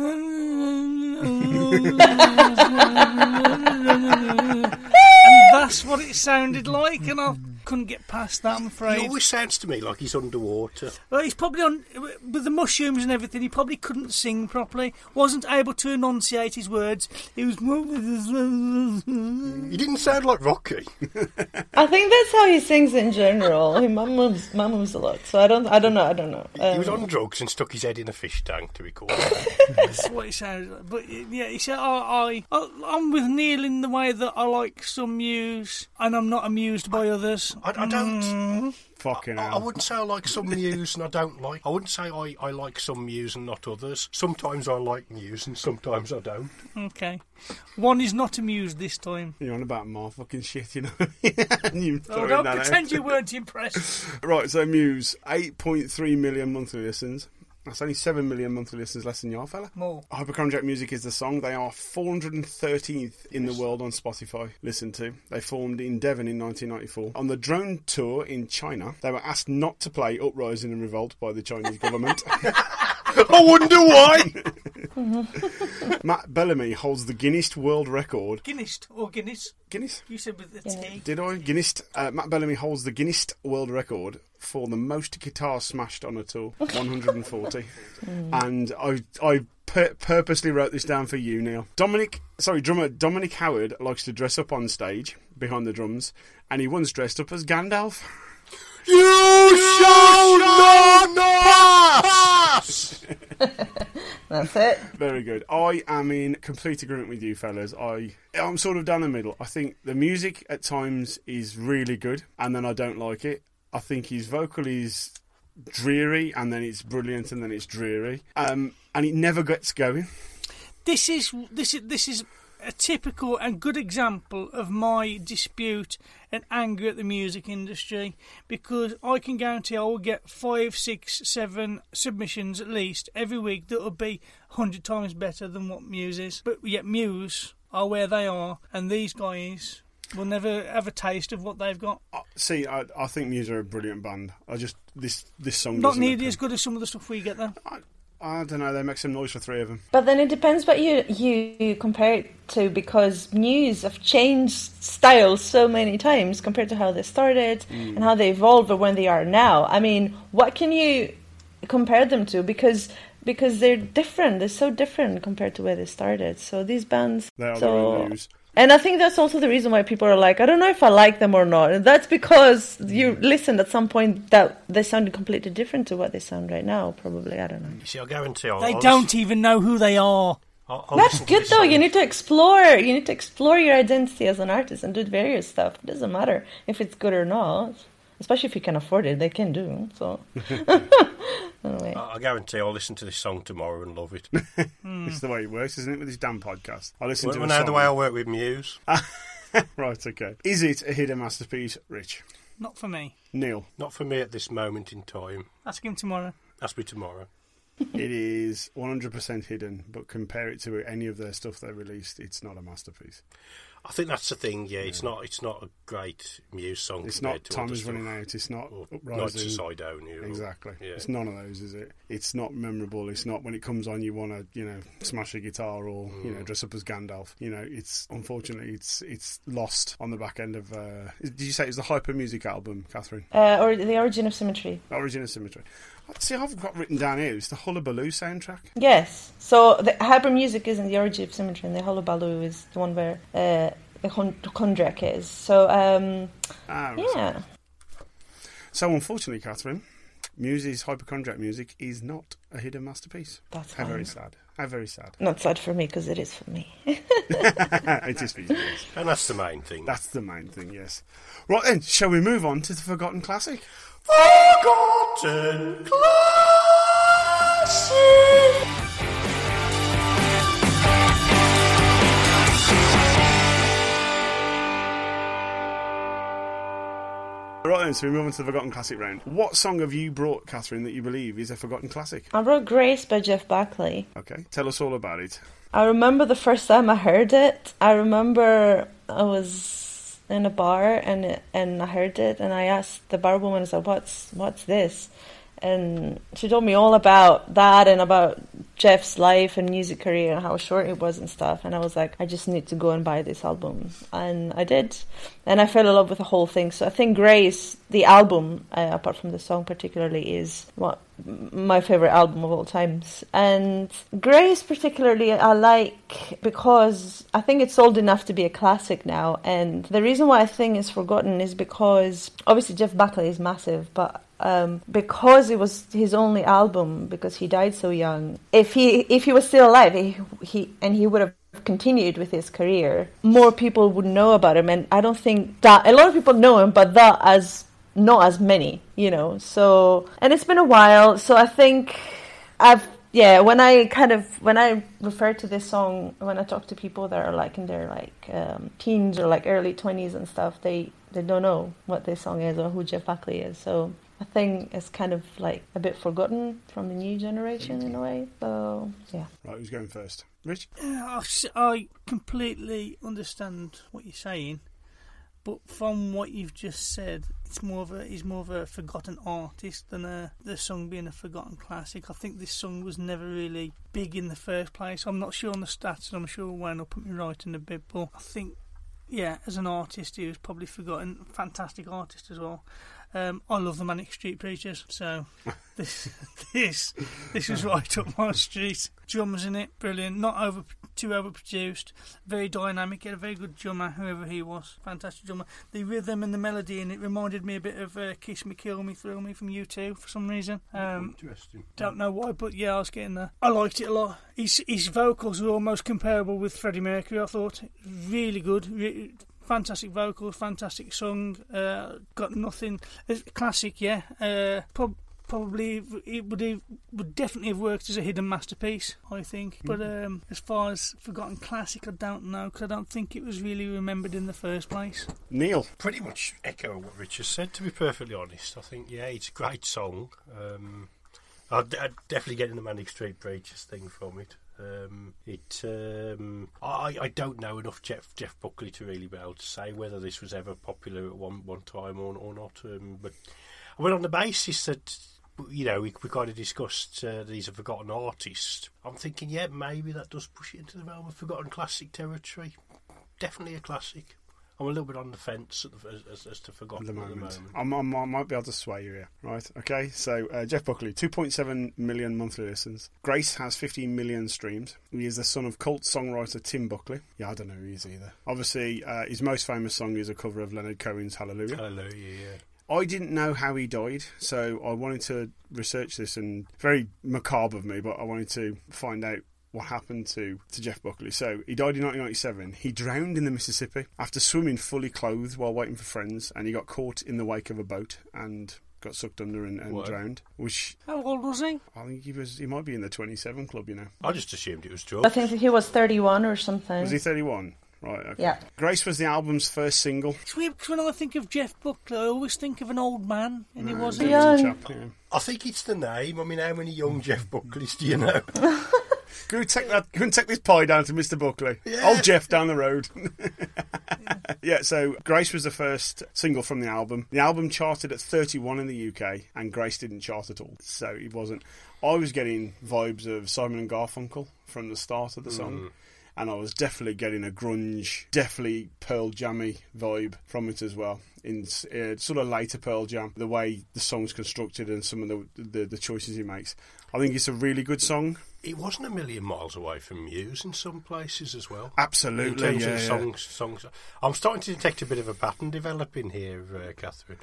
and that's what it sounded like, and I couldn't get past that. I'm afraid. He afraid. always sounds to me like he's underwater. Well, he's probably on with the mushrooms and everything. He probably couldn't sing properly. wasn't able to enunciate his words. He was. He didn't sound like Rocky. I think that's how he sings in general. He mum moves, mum moves a lot. So I don't, I don't know, I don't know. he was Um, on drugs and stuck his head in a fish tank to record. [LAUGHS] That's what he sounds like. But yeah, he said, I, I, I'm with Neil in the way that I like some Muse, and I'm not amused by others. I, I don't. Mm, fucking I, I wouldn't say I like some Muse and I don't like. I wouldn't say I, I like some Muse and not others. Sometimes I like Muse and sometimes I don't. Okay. One is not amused this time. You're on about more fucking shit, you know. [LAUGHS] and you Oh, don't that out. pretend you weren't impressed. [LAUGHS] Right, so Muse, 8.3 million monthly listens. That's only 7 million monthly listeners less than your fella. More. Oh, Hypochondriac Music is the song. They are 413th in the world on Spotify. Listen to. They formed in Devon in 1994. On the drone tour in China, they were asked not to play Uprising and Revolt by the Chinese government. [LAUGHS] I wonder why. [LAUGHS] Matt Bellamy holds the Guinness World Record. Guinness or Guinness? Guinness? You said with the T. Did I? Guinness. Uh, Matt Bellamy holds the Guinness World Record for the most guitars smashed on a tour, [LAUGHS] 140. and I, I pur- purposely wrote this down for you, Neil. Dominic, sorry, drummer Dominic Howard likes to dress up on stage behind the drums, and he once dressed up as Gandalf. You shall not pass. [LAUGHS] that's it. Very good. I am in complete agreement with you, fellas. I I'm sort of down the middle. I think the music at times is really good, and then I don't like it. I think his vocal is dreary, and then it's brilliant, and then it's dreary, um, and it never gets going. This is this is this is a typical and good example of my dispute and anger at the music industry because I can guarantee I will get five, six, seven submissions at least every week that will be hundred times better than what Muse is. But yet Muse are where they are, and these guys will never have a taste of what they've got. Uh, See, I, I think Muse are a brilliant band. I just this this song Not nearly as good as some of the stuff we get though. I don't know. They make some noise for three of them. But then it depends what you, you you compare it to because news have changed styles so many times compared to how they started mm. and how they evolved or when they are now. I mean, what can you compare them to? Because because they're different. They're so different compared to where they started. So these bands. They are so, their own Muse. And I think that's also the reason why people are like, I don't know if I like them or not. And that's because you mm. listened at some point that they sounded completely different to what they sound right now. Probably, I don't know. You see, I guarantee I'll, They I'll don't listen- even know who they are. I'll, I'll That's good though. song. You need to explore. You need to explore your identity as an artist and do various stuff. It doesn't matter if it's good or not. Especially if you can afford it, they can do. So [LAUGHS] anyway, I I guarantee I'll listen to this song tomorrow and love it. [LAUGHS] It's the way it works, isn't it? With this damn podcast, I listen well, to well, a now song. the way I work with Muse. [LAUGHS] right, okay. Is it a hidden masterpiece, Rich? Not for me. Neil, Not for me at this moment in time. Ask him tomorrow. Ask me tomorrow. it is 100% hidden, but compare it to any of their stuff they released, it's not a masterpiece. I think that's the thing. Yeah, it's not. It's not a great Muse song. It's not to Time is. Running Out, it's not Or Uprising. Knights Cydonia. Exactly. Yeah. It's none of those, is it? It's not memorable. It's not when it comes on you want to, you know, smash a guitar or you Mm. know dress up as Gandalf. You know, it's unfortunately it's it's lost on the back end of. Uh, did you say it was the Hyper Music album, Katherine? uh, or the origin of symmetry. Origin of Symmetry. See, I've got written down here. It's the Hullabaloo soundtrack. Yes. So the hyper music is in the origin of symmetry, and the hullabaloo is the one where uh, a hypochondriac is. So um, Ah, right. yeah, So unfortunately, Katherine, Muse's hypochondriac music is not a hidden masterpiece. That's How very sad. How very sad. not sad for me because it is for me. [LAUGHS] [LAUGHS] it is for you. yes. And that's the main thing. That's the main thing, yes. Right then, shall we move on to the forgotten classic? Forgotten Right then, so we move on to the forgotten classic round. What song have you brought, Katherine, that you believe is a forgotten classic? I wrote Grace by Jeff Buckley. Okay, tell us all about it. I remember the first time I heard it. I remember I was in a bar and and I heard it and I asked the bar woman, I said, "What's what's this?" And she told me all about that and about Jeff's life and music career and how short it was and stuff. And I was like, I just need to go and buy this album, and I did. And I fell in love with the whole thing. So I think Grace, the album, uh, apart from the song particularly, is what my favorite album of all times. And Grace, particularly, I like because I think it's old enough to be a classic now. And the reason why I think it's forgotten is because obviously Jeff Buckley is massive, but um, because it was his only album, because he died so young. If he if he was still alive, he, he and he would have continued with his career, more people would know about him. And I don't think that a lot of people know him, but that as not as many, you know. So, and it's been a while. So I think I've yeah. When I kind of when I refer to this song, when I talk to people that are like in their like um, teens or like early twenties and stuff, they they don't know what this song is or who Jeff Buckley is. So. I think it's kind of like a bit forgotten from the new generation in a way. So yeah. Right, who's going first? Rich? Yeah, I s- I completely understand what you're saying, but from what you've just said, it's more of a he's more of a forgotten artist than a the song being a forgotten classic. I think this song was never really big in the first place. I'm not sure on the stats, and I'm sure Wayne will put me right in a bit, but I think yeah, as an artist, he was probably forgotten. Fantastic artist as well. Um, I love the Manic Street Preachers, so [LAUGHS] this this this was right up my street. Drummers in it, brilliant. Not over too overproduced. Very dynamic. He had a very good drummer, whoever he was. Fantastic drummer. The rhythm and the melody in it reminded me a bit of uh, "Kiss Me, Kill Me, Thrill Me" from U2 for some reason. Um, Interesting. don't know why, but yeah, I was getting there. I liked it a lot. His his vocals were almost comparable with Freddie Mercury. I thought really good, re- fantastic vocals, fantastic song. Uh, got nothing. It's classic, yeah. Uh, prob- probably it would have, would definitely have worked as a hidden masterpiece, I think. But um, as far as forgotten classic, I don't know because I don't think it was really remembered in the first place. Neil? Pretty much echo what Richard said, to be perfectly honest. I think, yeah, it's a great song. Um, I'd, I'd definitely get in the Manic Street Preachers thing from it. Um, it um, I, I don't know enough Jeff Jeff Buckley to really be able to say whether this was ever popular at one one time or, or not. Um, but I went on the basis that you know we, we kind of discussed uh, that he's a forgotten artist. I'm thinking, yeah, maybe that does push it into the realm of forgotten classic territory. Definitely a classic. I'm a little bit on the fence the, as, as, as to forgotten at the at the moment. moment. I'm, I'm, I might be able to sway you here, right? Okay, so uh, Jeff Buckley, 2.7 million monthly listens. Grace has 15 million streams. He is the son of cult songwriter Tim Buckley. Yeah, I don't know who he is either. Obviously, uh, his most famous song is a cover of Leonard Cohen's Hallelujah. Hallelujah, yeah. I didn't know how he died, so I wanted to research this and very macabre of me, but I wanted to find out what happened to, to Jeff Buckley. So he died in 1997. He drowned in the Mississippi after swimming fully clothed while waiting for friends, and he got caught in the wake of a boat and got sucked under and, and drowned. Which How old was he? I think he was. He might be in the 27 club, you know. I just assumed it was Joe. I think he was 31 or something. Was he 31? Right. Okay. Yeah. Grace was the album's first single. It's weird because when I think of Jeff Buckley, I always think of an old man, and he No, wasn't. he was a Young. chap, yeah. I think it's the name. I mean, how many young Jeff Buckleys do you know? [LAUGHS] Go and take that. Go and take this pie down to Mr. Buckley. Yeah. Old Jeff down the road. [LAUGHS] yeah. So Grace was the first single from the album. The album charted at 31 in the UK, and Grace didn't chart at all. So it wasn't. I was getting vibes of Simon and Garfunkel from the start of the song. And I was definitely getting a grunge, definitely Pearl Jammy vibe from it as well. In uh, sort of later Pearl Jam, the way the song's constructed and some of the, the the choices he makes. I think it's a really good song. It wasn't a million miles away from Muse in some places as well. Absolutely, In terms yeah, of yeah. songs, songs. I'm starting to detect a bit of a pattern developing here, uh, Katherine.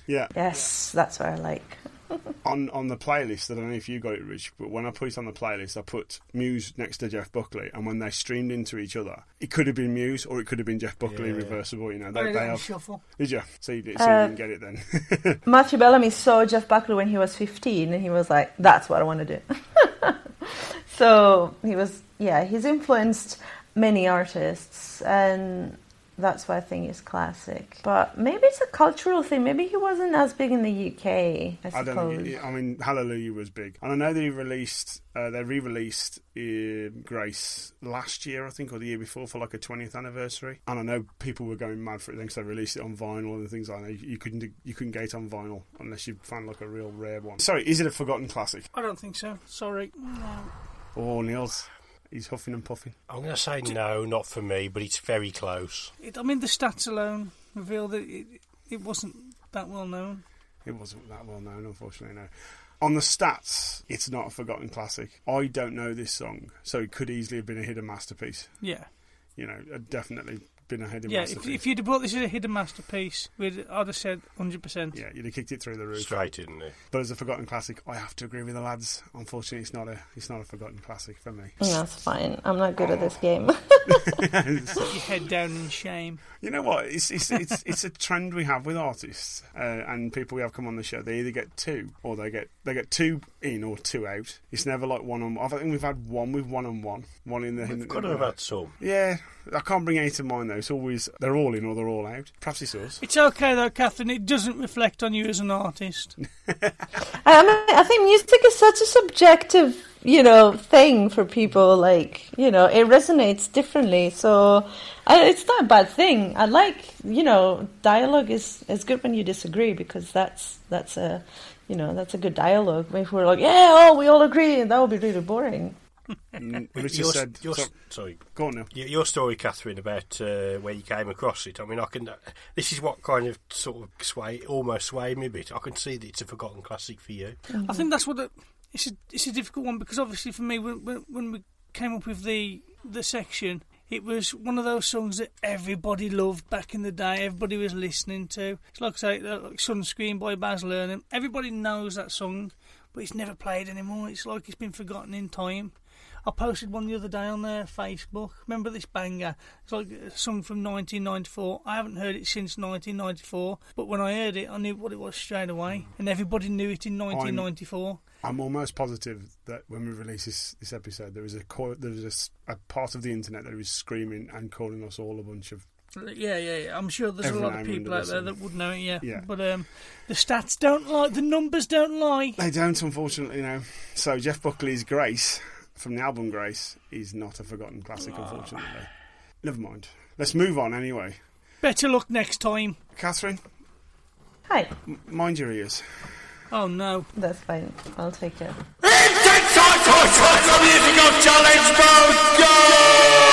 [LAUGHS] Yeah. Yes, that's what I like. [LAUGHS] on on the playlist, I don't know if you got it, Rich, but when I put it on the playlist, I put Muse next to Jeff Buckley, and when they streamed into each other, it could have been Muse or it could have been Jeff Buckley Yeah. reversible. You know, they, did they have. shuffle. Did you? So you, did, so you Uh, didn't get it then. [LAUGHS] Matthew Bellamy saw Jeff Buckley when he was 15 and he was like, that's what I want to do. [LAUGHS] so he was, yeah, he's influenced many artists and that's why I think it's classic. But maybe it's a cultural thing. Maybe he wasn't as big in the UK, I I don't. Think, I mean, Hallelujah was big, and I know they released. Uh, they re-released uh, Grace last year, I think, or the year before, for like a 20th anniversary. And I know people were going mad for it because they released it on vinyl and things like that. You, you couldn't you couldn't get it on vinyl unless you found like a real rare one. Sorry, is it a forgotten classic? I don't think so. Sorry. No. Oh, Niels, he's huffing and puffing. I'm going to say no, not for me, but it's very close. It, I mean, the stats alone reveal that it, it wasn't that well known. It wasn't that well known, unfortunately. No. On the stats, it's not a forgotten classic. I don't know this song, so it could easily have been a hidden masterpiece. Yeah. You know, uh, definitely been a hidden Yeah, if, masterpiece. if you'd have brought this as a hidden masterpiece, we'd, I'd have said 100%. Yeah, you'd have kicked it through the roof. Straight, didn't it? But as a forgotten classic, I have to agree with the lads. Unfortunately, it's not a it's not a forgotten classic for me. [LAUGHS] That's fine. I'm not good at this game. [LAUGHS] Put your head down in shame. You know what? It's it's it's, it's a trend we have with artists uh, and people we have come on the show. They either get two or they get they get two in or two out. It's never like one on. I think we've had one with one on one, one in the. We've got to have had some. Yeah, I can't bring any to mind though. It's always they're all in or they're all out. Perhaps it's us. It's okay though, Catherine. It doesn't reflect on you as an artist. I [LAUGHS] mean, um, I think music is such a subjective, you know, thing for people. Like, you know, it resonates differently. So, I, it's not a bad thing. I like, you know, dialogue is is good when you disagree because that's that's a, you know, that's a good dialogue. If we're like, yeah, oh, we all agree, that would be really boring. Mm, Richard Your- said. your- so- sorry. Go on now. Your, your story, Katherine, about uh, where you came across it. I mean, I can. This is what kind of sort of sway, almost swayed me a bit. I can see that it's a forgotten classic for you. I think that's what the, it's a it's a difficult one because obviously for me when, when when we came up with the the section, it was one of those songs that everybody loved back in the day. Everybody was listening to. It's like I say, uh, like "Sunscreen" by Baz Luhrmann. Everybody knows that song, but it's never played anymore. It's like it's been forgotten in time. I posted one the other day on their Facebook. Remember this banger? It's like a song from 1994. I haven't heard it since 1994, but when I heard it, I knew what it was straight away, and everybody knew it in 1994. I'm almost positive that when we release this, this episode, there is a co- there is a a, part of the internet that is screaming and calling us all a bunch of. Yeah, yeah, yeah. I'm sure there's Every a lot of people out there that would know it. Yeah, Yeah. But um, the stats don't lie. The numbers don't lie. They don't, unfortunately, no. So Jeff Buckley's Grace from the album Grace is not a forgotten classic, ah. unfortunately. Never mind. Let's move on anyway. Better luck next time. Katherine, Hi, m- mind your ears. Oh no. that's fine. I'll take it. It's time for Total Musical Challenge Mode. Go!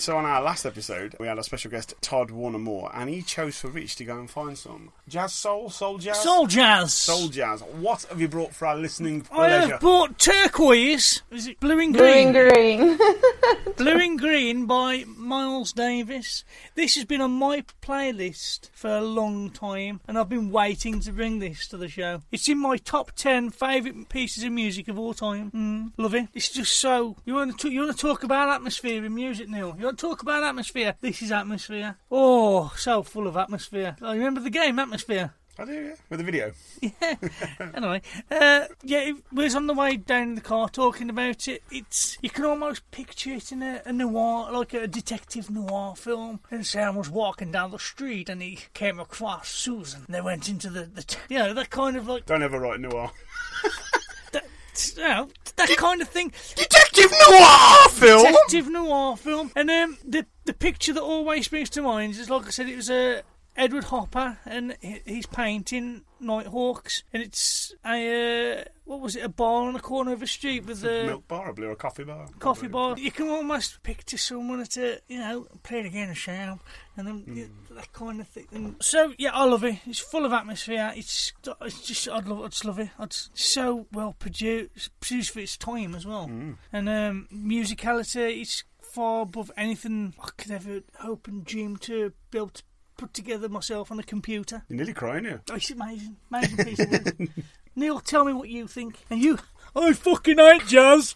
So on our last episode, we had a special guest, Todd Warner-Moore, and he chose for Rich to go and find some jazz soul, soul jazz, Soul jazz. soul jazz. What have you brought for our listening pleasure? I have bought turquoise. Is it blue and green? Blue and green. [LAUGHS] Blue and Green by Miles Davis. This has been on my playlist for a long time, and I've been waiting to bring this to the show. It's in my top ten favourite pieces of music of all time. Mm, love it. It's just so. You want to you want to talk about atmosphere in music, Neil? You to talk about atmosphere? This is atmosphere. Oh, so full of atmosphere. I remember the game Atmosfear. I do, yeah. With the video. [LAUGHS] Yeah. [LAUGHS] anyway, uh, yeah, it was on the way down in the car talking about it. It's you can almost picture it in a, a noir, like a detective noir film. And Sam was walking down the street and he came across Susan. And they went into the, the t- you know, that kind of like Don't ever write noir. [LAUGHS] that, you know, that kind of thing. Detective Noir film. Detective noir film. And um, the the picture that always springs to mind is like I said, it was a Edward Hopper, and he's painting Nighthawks, and it's a uh, what was it? A bar on the corner of a street with a Milk bar, I believe, or a coffee bar. coffee bar. You can almost picture someone at a, you know, playing a game of shout and then yeah, that kind of thing. And so yeah, I love it. It's full of atmosphere. It's it's just I'd love I just love it. It's so well produced, produced for its time as well, Hmm. and um, musicality. It's far above anything I could ever hope and dream to be able to put together myself on a computer. You're nearly crying here. Oh, It's amazing, amazing piece of work. [LAUGHS] Neil, tell me what you think. And you, I fucking hate jazz.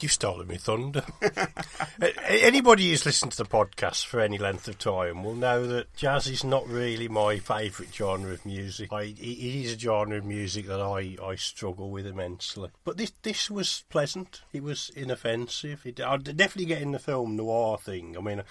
You stole me thunder. [LAUGHS] Anybody who's listened to the podcast for any length of time will know that jazz is not really my favourite genre of music. I, it it is a genre of music that I, I struggle with immensely. But this this was pleasant. It was inoffensive. It, I'd definitely get in the film noir thing. I mean,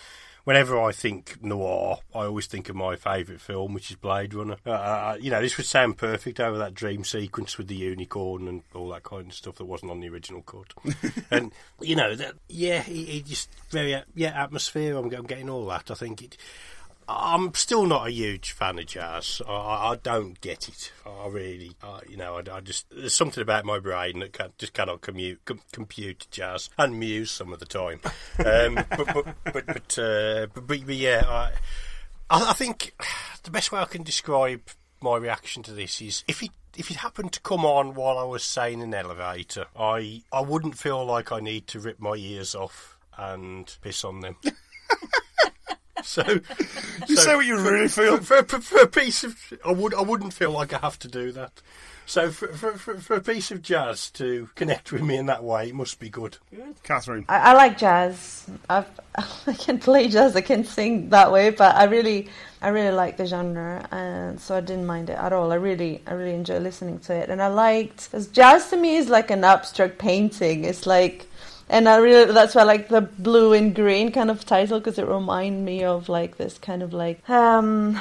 whenever I think noir, I always think of my favourite film, which is Blade Runner. Uh, Uh, you know, this would sound perfect over that dream sequence with the unicorn and all that kind of stuff that wasn't on the original cut. [LAUGHS] and you know, that, yeah, it, it just very uh, yeah atmosphere. I'm, I'm getting all that. I think it. I'm still not a huge fan of jazz. I, I don't get it. I really, I, you know, I, I just there's something about my brain that can, just cannot commute, com, compute jazz and muse some of the time. Um, [LAUGHS] but, but, but, but, uh, but, but, yeah, I, I, think the best way I can describe my reaction to this is if it if it happened to come on while I was staying in an elevator, I I wouldn't feel like I need to rip my ears off and piss on them. [LAUGHS] so You say what you for- really feel. For, for, for a piece of, I would I wouldn't feel like I have to do that. So for, for, for, for a piece of jazz to connect with me in that way, it must be good. Catherine. I, I like jazz. I've, [LAUGHS] I can play jazz. I can sing that way, but I really, I really like the genre, and so I didn't mind it at all. I really, I really enjoy listening to it, and I liked because jazz to me is like an abstract painting. It's like, and I really that's why I like the blue and green kind of title because it reminded me of like this kind of like um.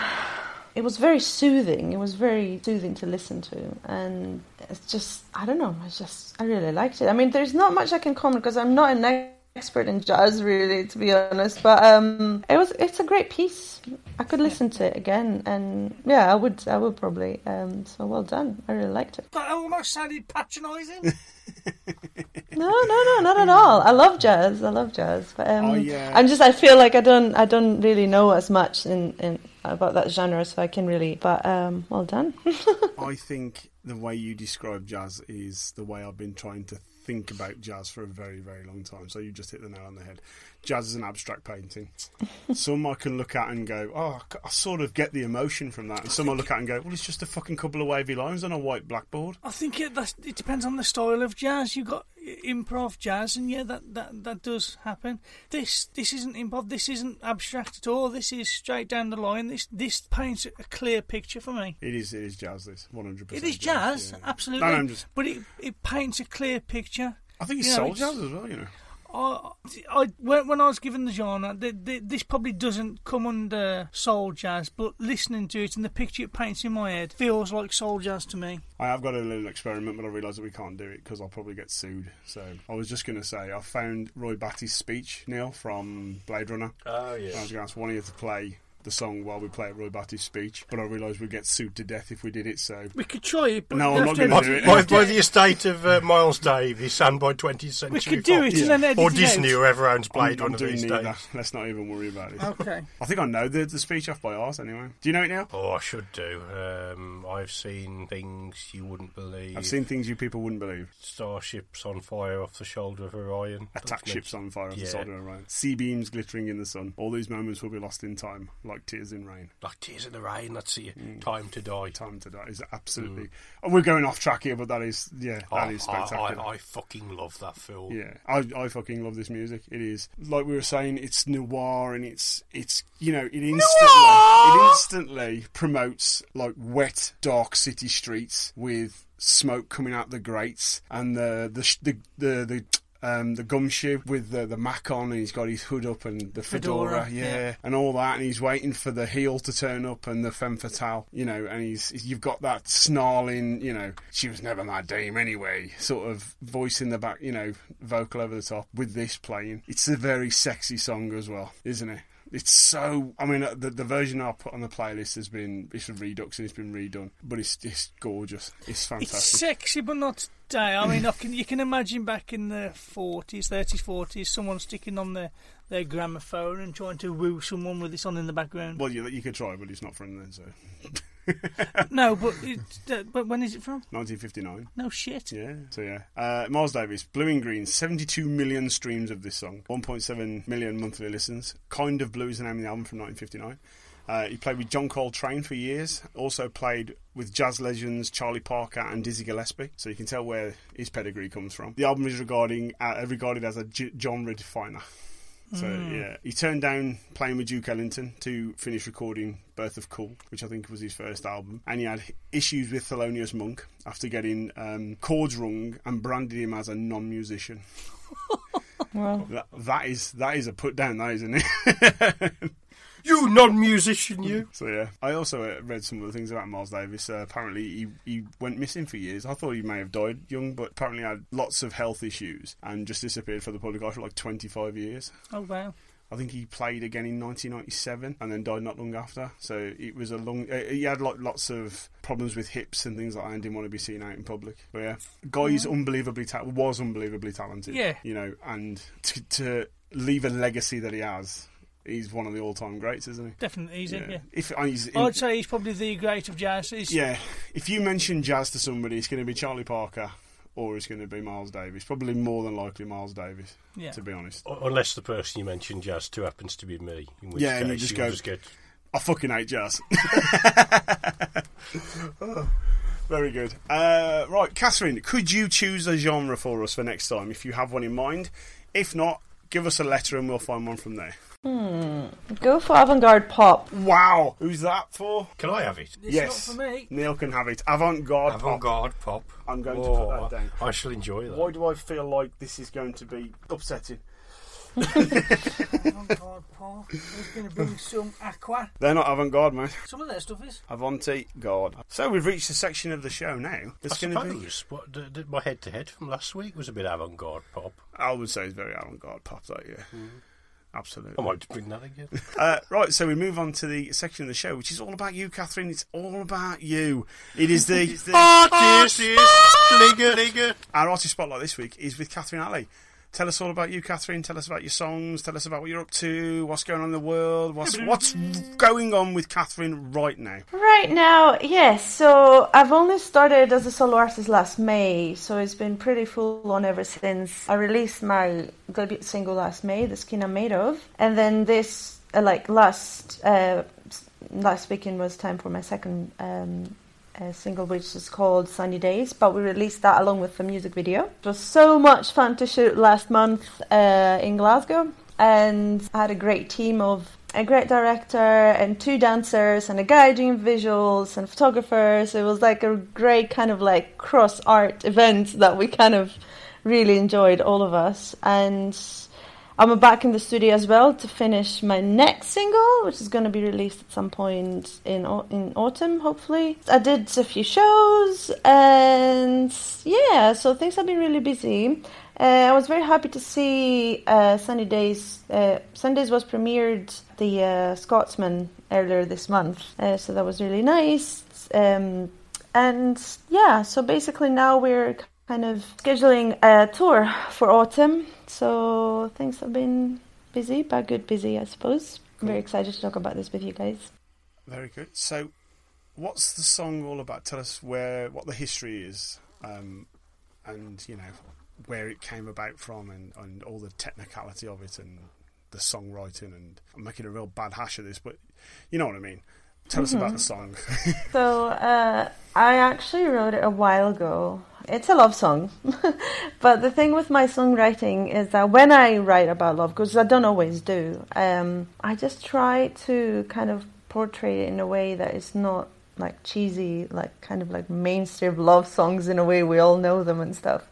It was very soothing. It was very soothing to listen to, and it's just I don't know. I just I really liked it. I mean, there's not much I can comment because I'm not expert in jazz, really, to be honest. But um, it was it's a great piece. I could listen to it again, and yeah, I would I would probably. Um, so well done. I really liked it. That almost sounded patronising. [LAUGHS] No, no, no, not at all. I love jazz. I love jazz, but um, Oh, yeah. I'm just I feel like I don't I don't really know as much in, in about that genre, so I can really. But um, well done. [LAUGHS] I think the way you describe jazz is the way I've been trying to think about jazz for a very, very long time. So you just hit the nail on the head. Jazz is an abstract painting. [LAUGHS] some I can look at and go, oh, I c- I sort of get the emotion from that. And some I look at and go, well, it's just a fucking couple of wavy lines on a white blackboard. I think it, that's, it depends on the style of jazz. You've got improv jazz, and yeah, that, that, that does happen. This this isn't improv. This isn't abstract at all. This is straight down the line. This this paints a clear picture for me. It is, it is jazz. This one hundred It percent. is jazz, absolutely. No, no, I'm just. But it it paints a clear picture. I think it's You know, soul it's- jazz as well. You know. I, I when, when I was given the genre, the, the, this probably doesn't come under soul jazz, but listening to it and the picture it paints in my head feels like soul jazz to me. I have got a little experiment, but I realise that we can't do it because I'll probably get sued. So I was just going to say I found Roy Batty's speech, Neil, from Blade Runner. Oh yeah, I was going to ask one of you to play the song while we play Roy Batty's speech, but I realised we'd get sued to death if we did it. So We could try it, but No, I'm not to- gonna do it. By, by the estate of uh, Miles Davis and by 20th Century We could do Fox. it and then edit Or Disney, out. whoever owns I'm, Blade I'm Runner doing these neither. days. Let's not even worry about it. Okay. I think I know the, the speech off by heart anyway. Do you know it now? Oh, I should do. Um, I've seen things you wouldn't believe. I've seen things you people wouldn't believe. starships on fire off the shoulder of Orion. Attack ships on fire off the shoulder of Orion. C-beams glittering in the sun. All these moments will be lost in time, like tears in rain. Like tears in the rain. That's it. Mm. Time to die. Time to die is absolutely. Oh, we're going off track here, but that is yeah, that I, is I, spectacular. I, I fucking love that film. Yeah, I, I fucking love this music. It is like we were saying, it's noir and it's it's you know it instantly it instantly promotes like wet, dark city streets with smoke coming out the grates and the the the the. the um, the gumshoe with the, the mac on, and he's got his hood up and the fedora, Fedora, yeah, yeah. and all that, and he's waiting for the heel to turn up and the femme fatale, you know, and he's you've got that snarling, you know, she was never my dame anyway, sort of voice in the back, you know, vocal over the top with this playing. It's a very sexy song as well, isn't it? It's so. I mean, uh, the the version I put on the playlist has been it's a redux and it's been redone, but it's it's gorgeous. It's fantastic. It's sexy, but not today. I mean, I can, you can imagine back in the 40s, 30s, 40s, someone sticking on their, their gramophone and trying to woo someone with this on in the background. Well, you, you could try, but it's not from then. So, [LAUGHS] [LAUGHS] No, but it, uh, but when is it from? 1959. No shit. Yeah. So yeah, uh, Miles Davis, Blue in Green, 72 million streams of this song, 1.7 million monthly listens. Kind of Blue is the name of the album from 1959. Uh, he played with John Coltrane for years. Also played with jazz legends Charlie Parker and Dizzy Gillespie. So you can tell where his pedigree comes from. The album is regarding uh, regarded as a j- genre definer. So yeah, he turned down playing with Duke Ellington to finish recording Birth of Cool, which I think was his first album, and he had issues with Thelonious Monk after getting um, chords wrong and branded him as a non-musician. [LAUGHS] Well, That, that is that is a put down, that isn't it? [LAUGHS] You non-musician, you. so yeah, I also uh, read some of the things about Miles Davis. Uh, apparently, he he went missing for years. I thought he may have died young, but apparently had lots of health issues and just disappeared for the public eye for like 25 years. Oh, wow. I think he played again in 1997 and then died not long after. So it was a long. Uh, he had like lots of problems with hips and things like that, and didn't want to be seen out in public. But yeah, guy's unbelievably ta- was unbelievably talented. Yeah. you know, and to, to leave a legacy that he has, he's one of the all-time greats, isn't he? Definitely easy, yeah. If and he's in- I'd say he's probably the great of jazz. He's, yeah, if you mention jazz to somebody, it's going to be Charlie Parker. Or it's going to be Miles Davis. Probably more than likely Miles Davis, Yeah. to be honest. Unless the person you mentioned, Jazz, too, happens to be me. In which Yeah, and you just you'll go- just get I fucking hate jazz. [LAUGHS] Oh, very good. Uh, right, Katherine, could you choose a genre for us for next time if you have one in mind? If not, give us a letter and we'll find one from there. Hmm. go for avant-garde pop. Wow, who's that for? Can I have it? It's yes, not for me. Neil can have it. Avant-garde, pop. Avant-garde pop. I'm going to Oh, put that down. I shall enjoy that. Why do I feel like this is going to be upsetting? Avant-garde pop. He's going to bring some aqua. They're not avant-garde, mate. Some of their stuff is. Avant-garde. So we've reached the section of the show now. I That's going to be. suppose what, the, the, my head-to-head from last week was a bit avant-garde pop. I would say it's very avant-garde pop, that yeah. Mm. Absolutely. I might bring that again. [LAUGHS] Uh, right, so we move on to the section of the show, which is all about you, Katherine. It's all about you. It is the, [LAUGHS] Artist Ligger. our artist spotlight this week is with Katherine Aly. Tell us all about you, Katherine. Tell us about your songs. Tell us about what you're up to. What's going on in the world? What's [LAUGHS] what's going on with Katherine right now? Right now, yes. So I've only started as a solo artist last May, so it's been pretty full on ever since I released my debut single last May, "The Skin I'm Made Of," and then this, uh, like last uh, last weekend was time for my second um, uh, single, which is called "Sunny Days." But we released that along with the music video. It was so much fun to shoot last month uh, in Glasgow, and I had a great team of a great director and two dancers and a guy doing visuals and photographers. It was like a great kind of like cross art event that we kind of really enjoyed, all of us. And I'm back in the studio as well to finish my next single, which is going to be released at some point in in autumn, hopefully. I did a few shows, and yeah, so things have been really busy. Uh, I was very happy to see uh, Sunny Days. Uh, Sundays was premiered the uh, Scotsman earlier this month, uh, so that was really nice. Um, and yeah, so basically now we're kind of scheduling a tour for autumn. So things have been busy, but good busy, I suppose. I'm very excited to talk about this with you guys. Very good. So, what's the song all about? Tell us where what the history is, um, and you know where it came about from, and, and all the technicality of it, and the songwriting. And I'm making a real bad hash of this, but you know what I mean. Tell us about the song. [LAUGHS] So uh, I actually wrote it a while ago. It's a love song, [LAUGHS] but the thing with my songwriting is that when I write about love, because I don't always do, um, I just try to kind of portray it in a way that is not like cheesy, like kind of like mainstream love songs in a way we all know them and stuff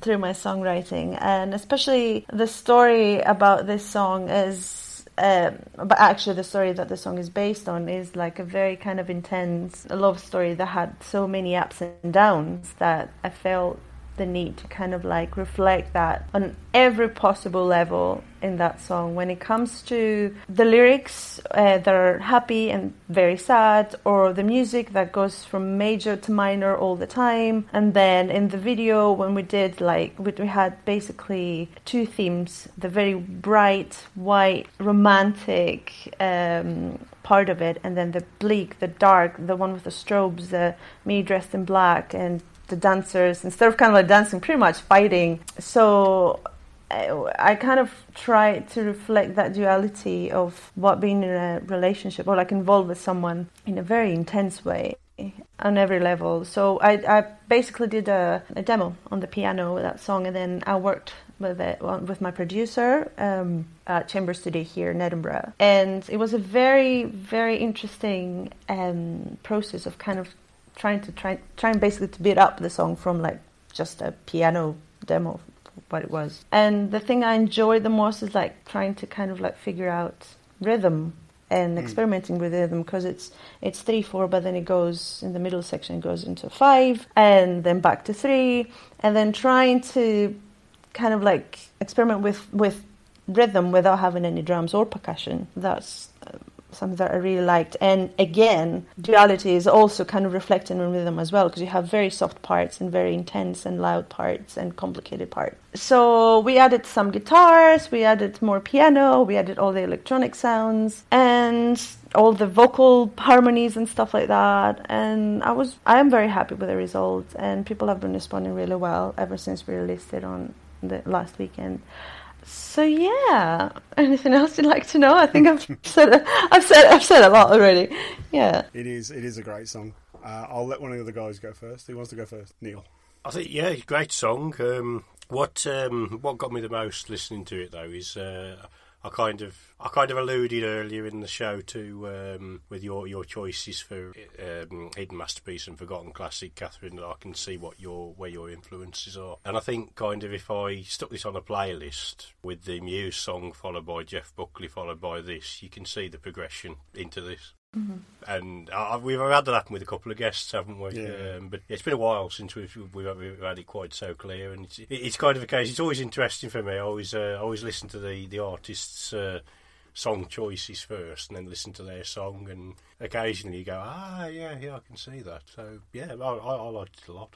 through my songwriting, and especially the story about this song is. Um, but actually, the story that the song is based on is like a very kind of intense love story that had so many ups and downs that I felt the need to kind of like reflect that on every possible level in that song. When it comes to the lyrics uh, that are happy and very sad, or the music that goes from major to minor all the time, and then in the video when we did like we, had basically two themes: the very bright, white, romantic. Um, part of it and then the bleak the dark the one with the strobes the me dressed in black and the dancers instead of kind of like dancing pretty much fighting. So I, kind of try to reflect that duality of what being in a relationship or like involved with someone in a very intense way on every level. So i, I basically did a, a demo on the piano with that song and then i worked with it with my producer um, at Chamber Studio here in Edinburgh, and it was a very very interesting um, process of kind of trying to try trying basically to beat up the song from like just a piano demo what it was. And the thing I enjoyed the most is like trying to kind of like figure out rhythm and Mm. experimenting with rhythm because it's it's three four but then it goes in the middle section it goes into five and then back to three and then trying to kind of like experiment with with rhythm without having any drums or percussion that's something that I really liked. And again duality is also kind of reflected in rhythm as well because you have very soft parts and very intense and loud parts and complicated parts. So we added some guitars we added more piano we added all the electronic sounds and all the vocal harmonies and stuff like that. And i was i am very happy with the result and people have been responding really well ever since we released it on the last weekend so yeah anything else you'd like to know i think i've [LAUGHS] said i've said i've said a lot already yeah It is. It is a great song. Uh, I'll let one of the other guys go first. Who wants to go first? Neil. I think yeah, great song. Um, what um, what got me the most listening to it though is uh, I kind of I kind of alluded earlier in the show to um, with your your choices for um, hidden masterpiece and forgotten classic, Katherine. That I can see what your where your influences are, and I think kind of if I stuck this on a playlist with the Muse song followed by Jeff Buckley followed by this, you can see the progression into this. And uh, we've had that happen with a couple of guests, haven't we? Yeah. Um, but it's been a while since we've, we've we've had it quite so clear, and it's, it's kind of a case. It's always interesting for me. I always uh, I always listen to the the artists' uh, song choices first, and then listen to their song, and occasionally you go, ah, yeah, yeah, I can see that. So yeah, I, I, I liked it a lot.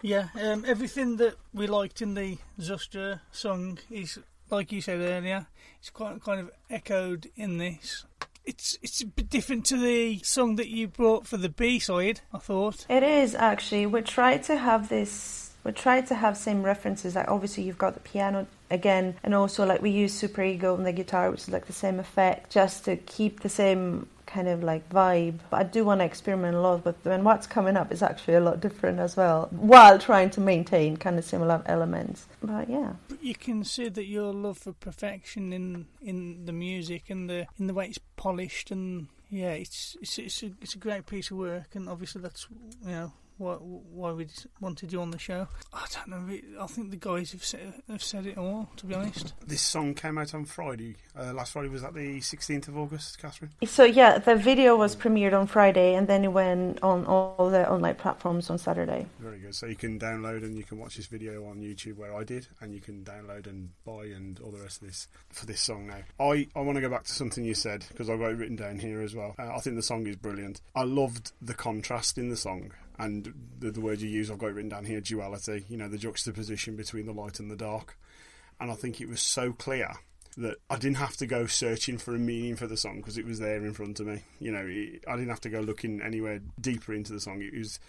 Yeah, um, everything that we liked in the Zustra song is, like you said earlier, it's quite kind of echoed in this. It's it's a bit different to the song that you brought for the B side. I thought. It is actually. We try to have this. We try to have same references. Like obviously you've got the piano again, and also like we use Super Ego on the guitar, which is like the same effect, just to keep the same kind of like vibe. But I do want to experiment a lot with them, and what's coming up is actually a lot different as well, while trying to maintain kind of similar elements. But yeah. You can see that your love for perfection in in the music and the in the way it's polished and yeah, it's it's it's a, it's a great piece of work and obviously that's you know why why we wanted you on the show. I don't know. I think the guys have said have said it all. To be honest. This song came out on Friday. Uh, last Friday was that the 16th of August, Katherine? So yeah, the video was premiered on Friday, and then it went on all the online platforms on Saturday. Very good. So you can download and you can watch this video on YouTube where I did, and you can download and buy and all the rest of this for this song now. I, I want to go back to something you said because I've got it written down here as well. Uh, I think the song is brilliant. I loved the contrast in the song and the, the word you use. I've got it written down here duality, you know, the juxtaposition between the light and the dark. And I think it was so clear that I didn't have to go searching for a meaning for the song because it was there in front of me. You know, it, I didn't have to go looking anywhere deeper into the song. It was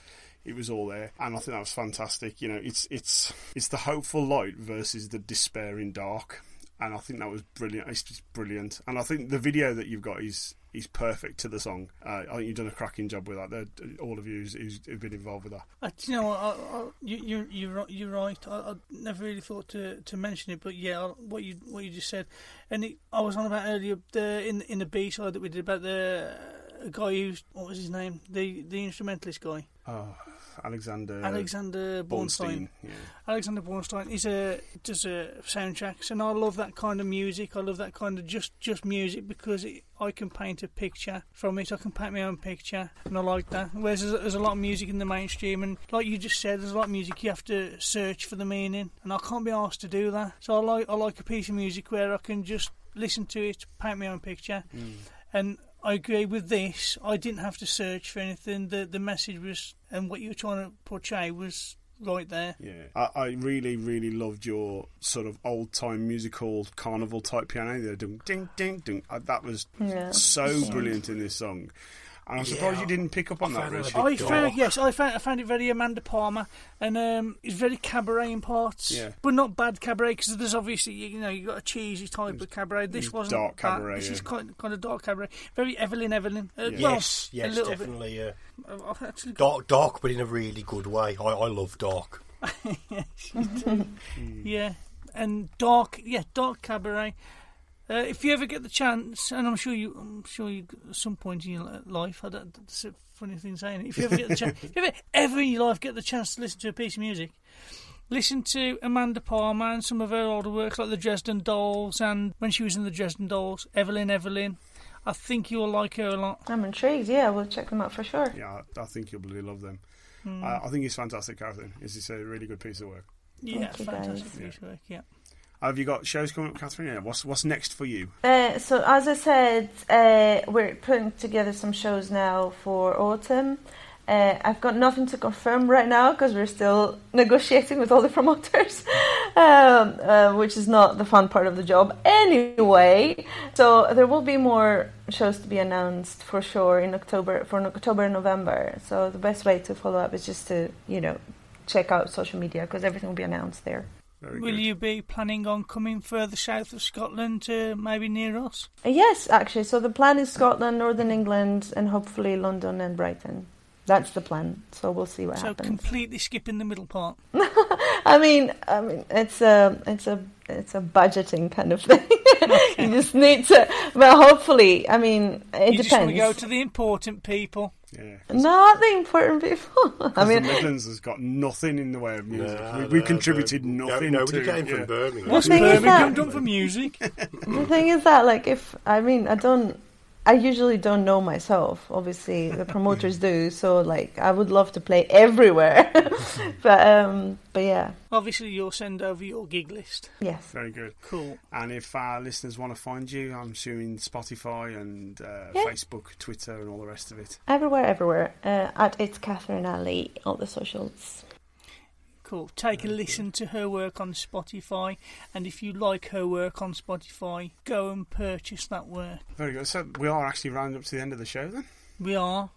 it was all there, and I think that was fantastic. You know, it's it's it's the hopeful light versus the despairing dark, and I think that was brilliant. It's just brilliant, and I think the video that you've got is is perfect to the song. Uh, I think you've done a cracking job with that. They're- All of you who's, who've been involved with that. Do you know, what, I, I, you, you're you're you're right. I, I never really thought to, to mention it, but yeah, what you what you just said, and it, I was on about earlier the in in the B side that we did about the uh, guy who's what was his name, the the instrumentalist guy. Oh, Alexander Alexander Bornstein. Yeah. Alexander Bornstein is a does a soundtracks, and I love that kind of music. I love that kind of just just music because it, I can paint a picture from it. I can paint my own picture, and I like that. Whereas there's, there's a lot of music in the mainstream, and like you just said, there's a lot of music you have to search for the meaning, and I can't be asked to do that. So I like I like a piece of music where I can just listen to it, paint my own picture, mm. and I agree with this. I didn't have to search for anything. The the message was and what you were trying to portray was right there. Yeah, I, I really, really loved your sort of old time musical carnival type piano. The ding, ding, ding, ding. Uh, That was Yeah. so brilliant in this song. And I'm surprised Yeah, you didn't pick up on I that, found it a Rich. bit I found yes, I found I found it very Amanda Palmer, and um, it's very cabaret in parts, Yeah. but not bad cabaret because there's obviously you know you got a cheesy type of cabaret. This wasn't dark that. cabaret, This is yeah. kind kind of dark cabaret, very Evelyn Evelyn. Uh, Yeah. well, yes, a yes, little definitely. Uh, bit. I've actually dark, dark, but in a really good way. I, I love dark. [LAUGHS] [LAUGHS] yeah, and dark, yeah, dark cabaret. Uh, if you ever get the chance, and I'm sure you, I'm sure you, at some point in your life, I don't, that's a funny thing saying. it. If you ever get the chance, [LAUGHS] if you ever, ever in your life get the chance to listen to a piece of music, listen to Amanda Palmer and some of her older works like the Dresden Dolls, and when she was in the Dresden Dolls, Evelyn Evelyn. I think you'll like her a lot. I'm intrigued. Yeah, we'll check them out for sure. Yeah, I I think you'll really love them. Uh, I think it's fantastic, Katherine. It's it's a really good piece of work. Yeah, Thank you, fantastic guys. piece of work. Yeah. Have you got shows coming up, Katherine? Yeah. What's what's next for you? Uh, so as I said, uh, we're putting together some shows now for autumn. Uh, I've got nothing to confirm right now because we're still negotiating with all the [LAUGHS] promoters, um, uh, which is not the fun part of the job anyway. So there will be more shows to be announced for sure in October, for October and November. So the best way to follow up is just to you know check out social media because everything will be announced there. Very Will good. you be planning on coming further south of Scotland to maybe near us? Uh, Yes, actually. So the plan is Scotland, Northern England, and hopefully London and Brighton. That's the plan. So we'll see what So happens. So completely skipping the middle part. [LAUGHS] I mean, I mean, it's a, it's a, it's a budgeting kind of thing. [LAUGHS] [LAUGHS] you just need to. Well, hopefully, I mean, it you just want depends. to go to the important people. Yeah. Not the important people. [LAUGHS] I I mean, mean, the Midlands has got nothing in the way of music. No, we, we no, contributed no, nothing. Nobody to, came yeah. from Birmingham. What's thing Birmingham that- done for music? the thing is that, like, if I mean, I don't. I usually don't know myself. Obviously, the promoters do. So, like, I would love to play everywhere, [LAUGHS] but um, but yeah, Obviously, you'll send over your gig list. yes. Very good. Cool. And if our listeners want to find you, I'm assuming Spotify and uh, Yeah. Facebook, Twitter, and all the rest of it. Everywhere, everywhere. Uh, at it's Katherine Aly, all the socials. Cool. Take a listen to her work on Spotify, and if you like her work on Spotify, go and purchase that work. Very good. So we are actually rounding up to the end of the show then. We are.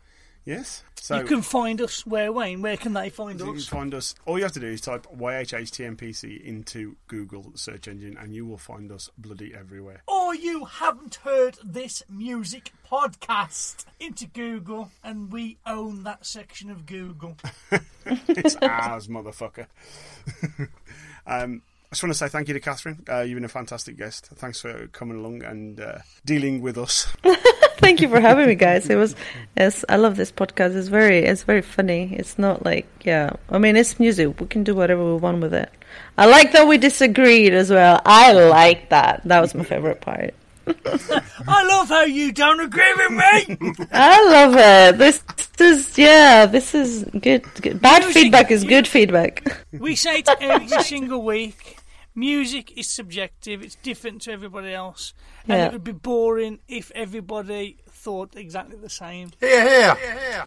Yes. So you can find us where, Wayne? Where can they find us? you can find us. All you have to do is type YHHTMPC into Google search engine, and you will find us bloody everywhere. Or you haven't heard this music podcast into Google, and we own that section of Google. [LAUGHS] it's ours, motherfucker. [LAUGHS] um, I just want to say thank you to Katherine. Uh, you've been a fantastic guest. Thanks for coming along and uh, dealing with us. [LAUGHS] Thank you for having me, guys. It was, yes, I love this podcast. It's very, it's very funny. It's not like, yeah, I mean, it's music. We can do whatever we want with it. I like that we disagreed as well. I like that. That was my favorite part. [LAUGHS] I love how you don't agree with me. [LAUGHS] I love it. This is, yeah, this is good. good. Bad Music- feedback is good feedback. we say it every single week. Music is subjective. It's different to everybody else, and Yeah. it would be boring if everybody thought exactly the same. Here,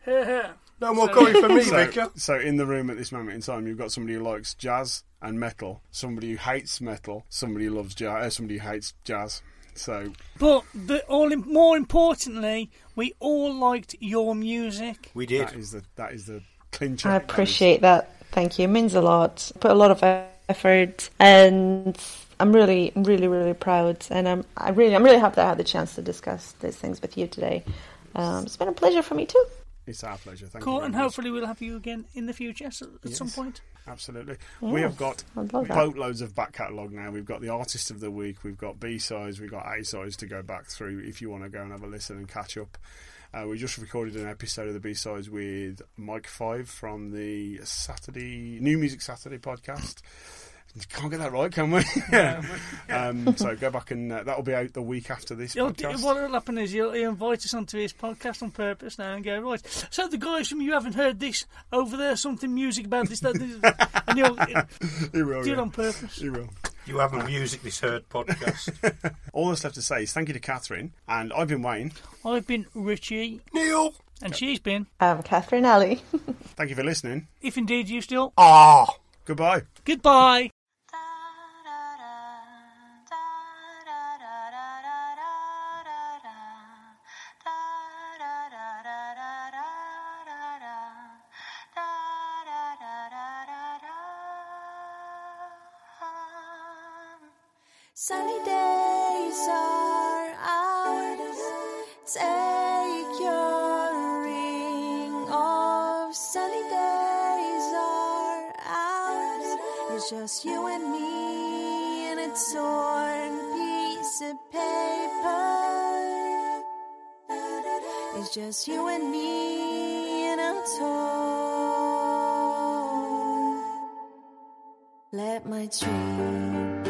here. No more coming for me, So, Vicar. so in the room at this moment in time, you've got somebody who likes jazz and metal, somebody who hates metal, somebody who loves jazz, uh, somebody who hates jazz. So But the, all im- more importantly, we all liked your music. We did. that is the that is the clincher. I appreciate that. Thank you. It means a lot. Put a lot of effort, and I'm really, really, really proud. And I'm, I really, I'm really happy that I had the chance to discuss these things with you today. Um, it's been a pleasure for me too. It's our pleasure. Thank you. Cool, very and much. hopefully we'll have you again in the future so- at some point. Absolutely. Yeah, we have got I'd love that. boatloads of back catalogue now. We've got the artist of the week, we've got B sides, we've got A sides to go back through if you want to go and have a listen and catch up. Uh, we just recorded an episode of the B sides with Mike Five from the Saturday New Music Saturday podcast. Can't get that right, can we? [LAUGHS] yeah. [LAUGHS] um, so go back and uh, that'll be out the week after this He'll, podcast. what will happen is he'll, he'll invite us onto his podcast on purpose now and go, right, so the guys from You Haven't Heard This over there, something music about this, that, this, and he'll, [LAUGHS] He will, do it on purpose. He will. You have a music this heard podcast. [LAUGHS] All that's left to say is thank you to Katherine, and I've been Wayne. I've been Ritchie. Neil. And she's been, I'm Katherine Aly. [LAUGHS] Thank you for listening. if indeed you still, Ah. Goodbye. goodbye. Sunny days are ours. Take your ring off. Sunny days are ours. It's just you and me and a torn piece of paper. It's just you and me and I'm torn. Let my triple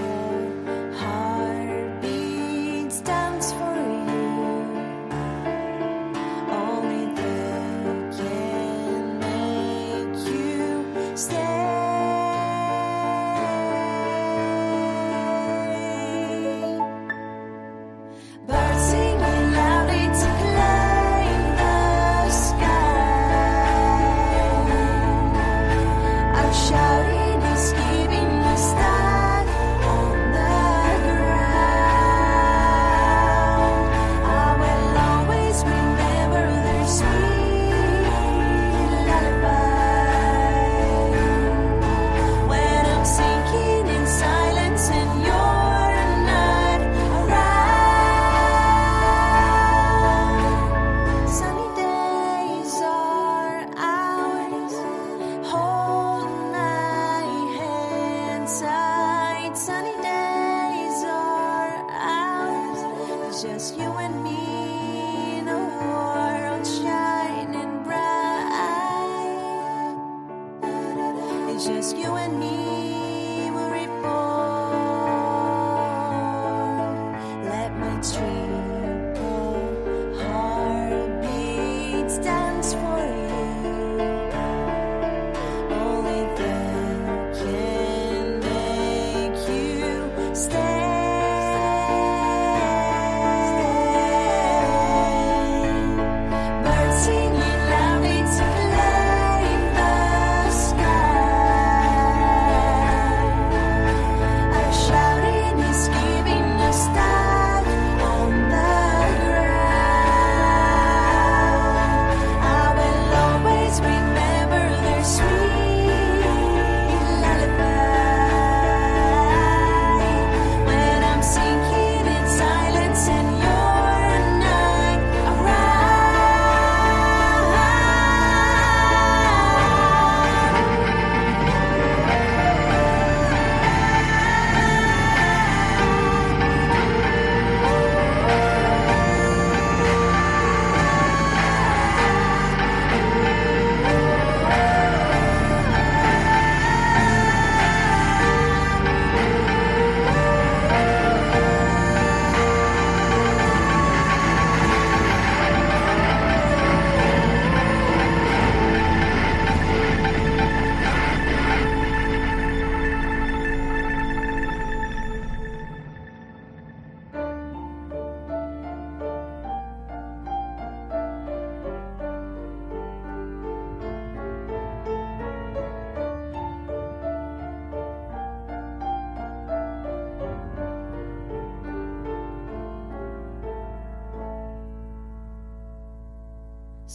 I'm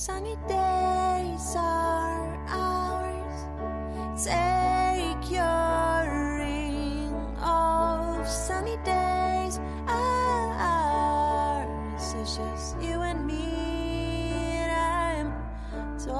Sunny days are ours. Take your ring off. Sunny days are ours. It's just you and me, and I'm torn.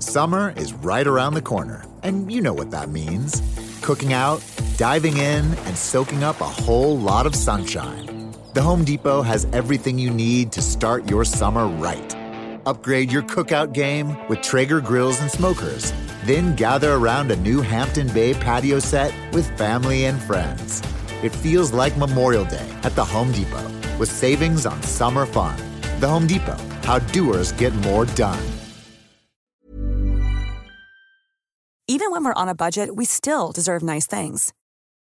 Summer is right around the corner, and you know what that means. Cooking out, diving in, and soaking up a whole lot of sunshine. The Home Depot has everything you need to start your summer right. Upgrade your cookout game with Traeger grills and smokers. Then gather around a new Hampton Bay patio set with family and friends. It feels like Memorial Day at the Home Depot with savings on summer fun. The Home Depot, how doers get more done. Even when we're on a budget, we still deserve nice things.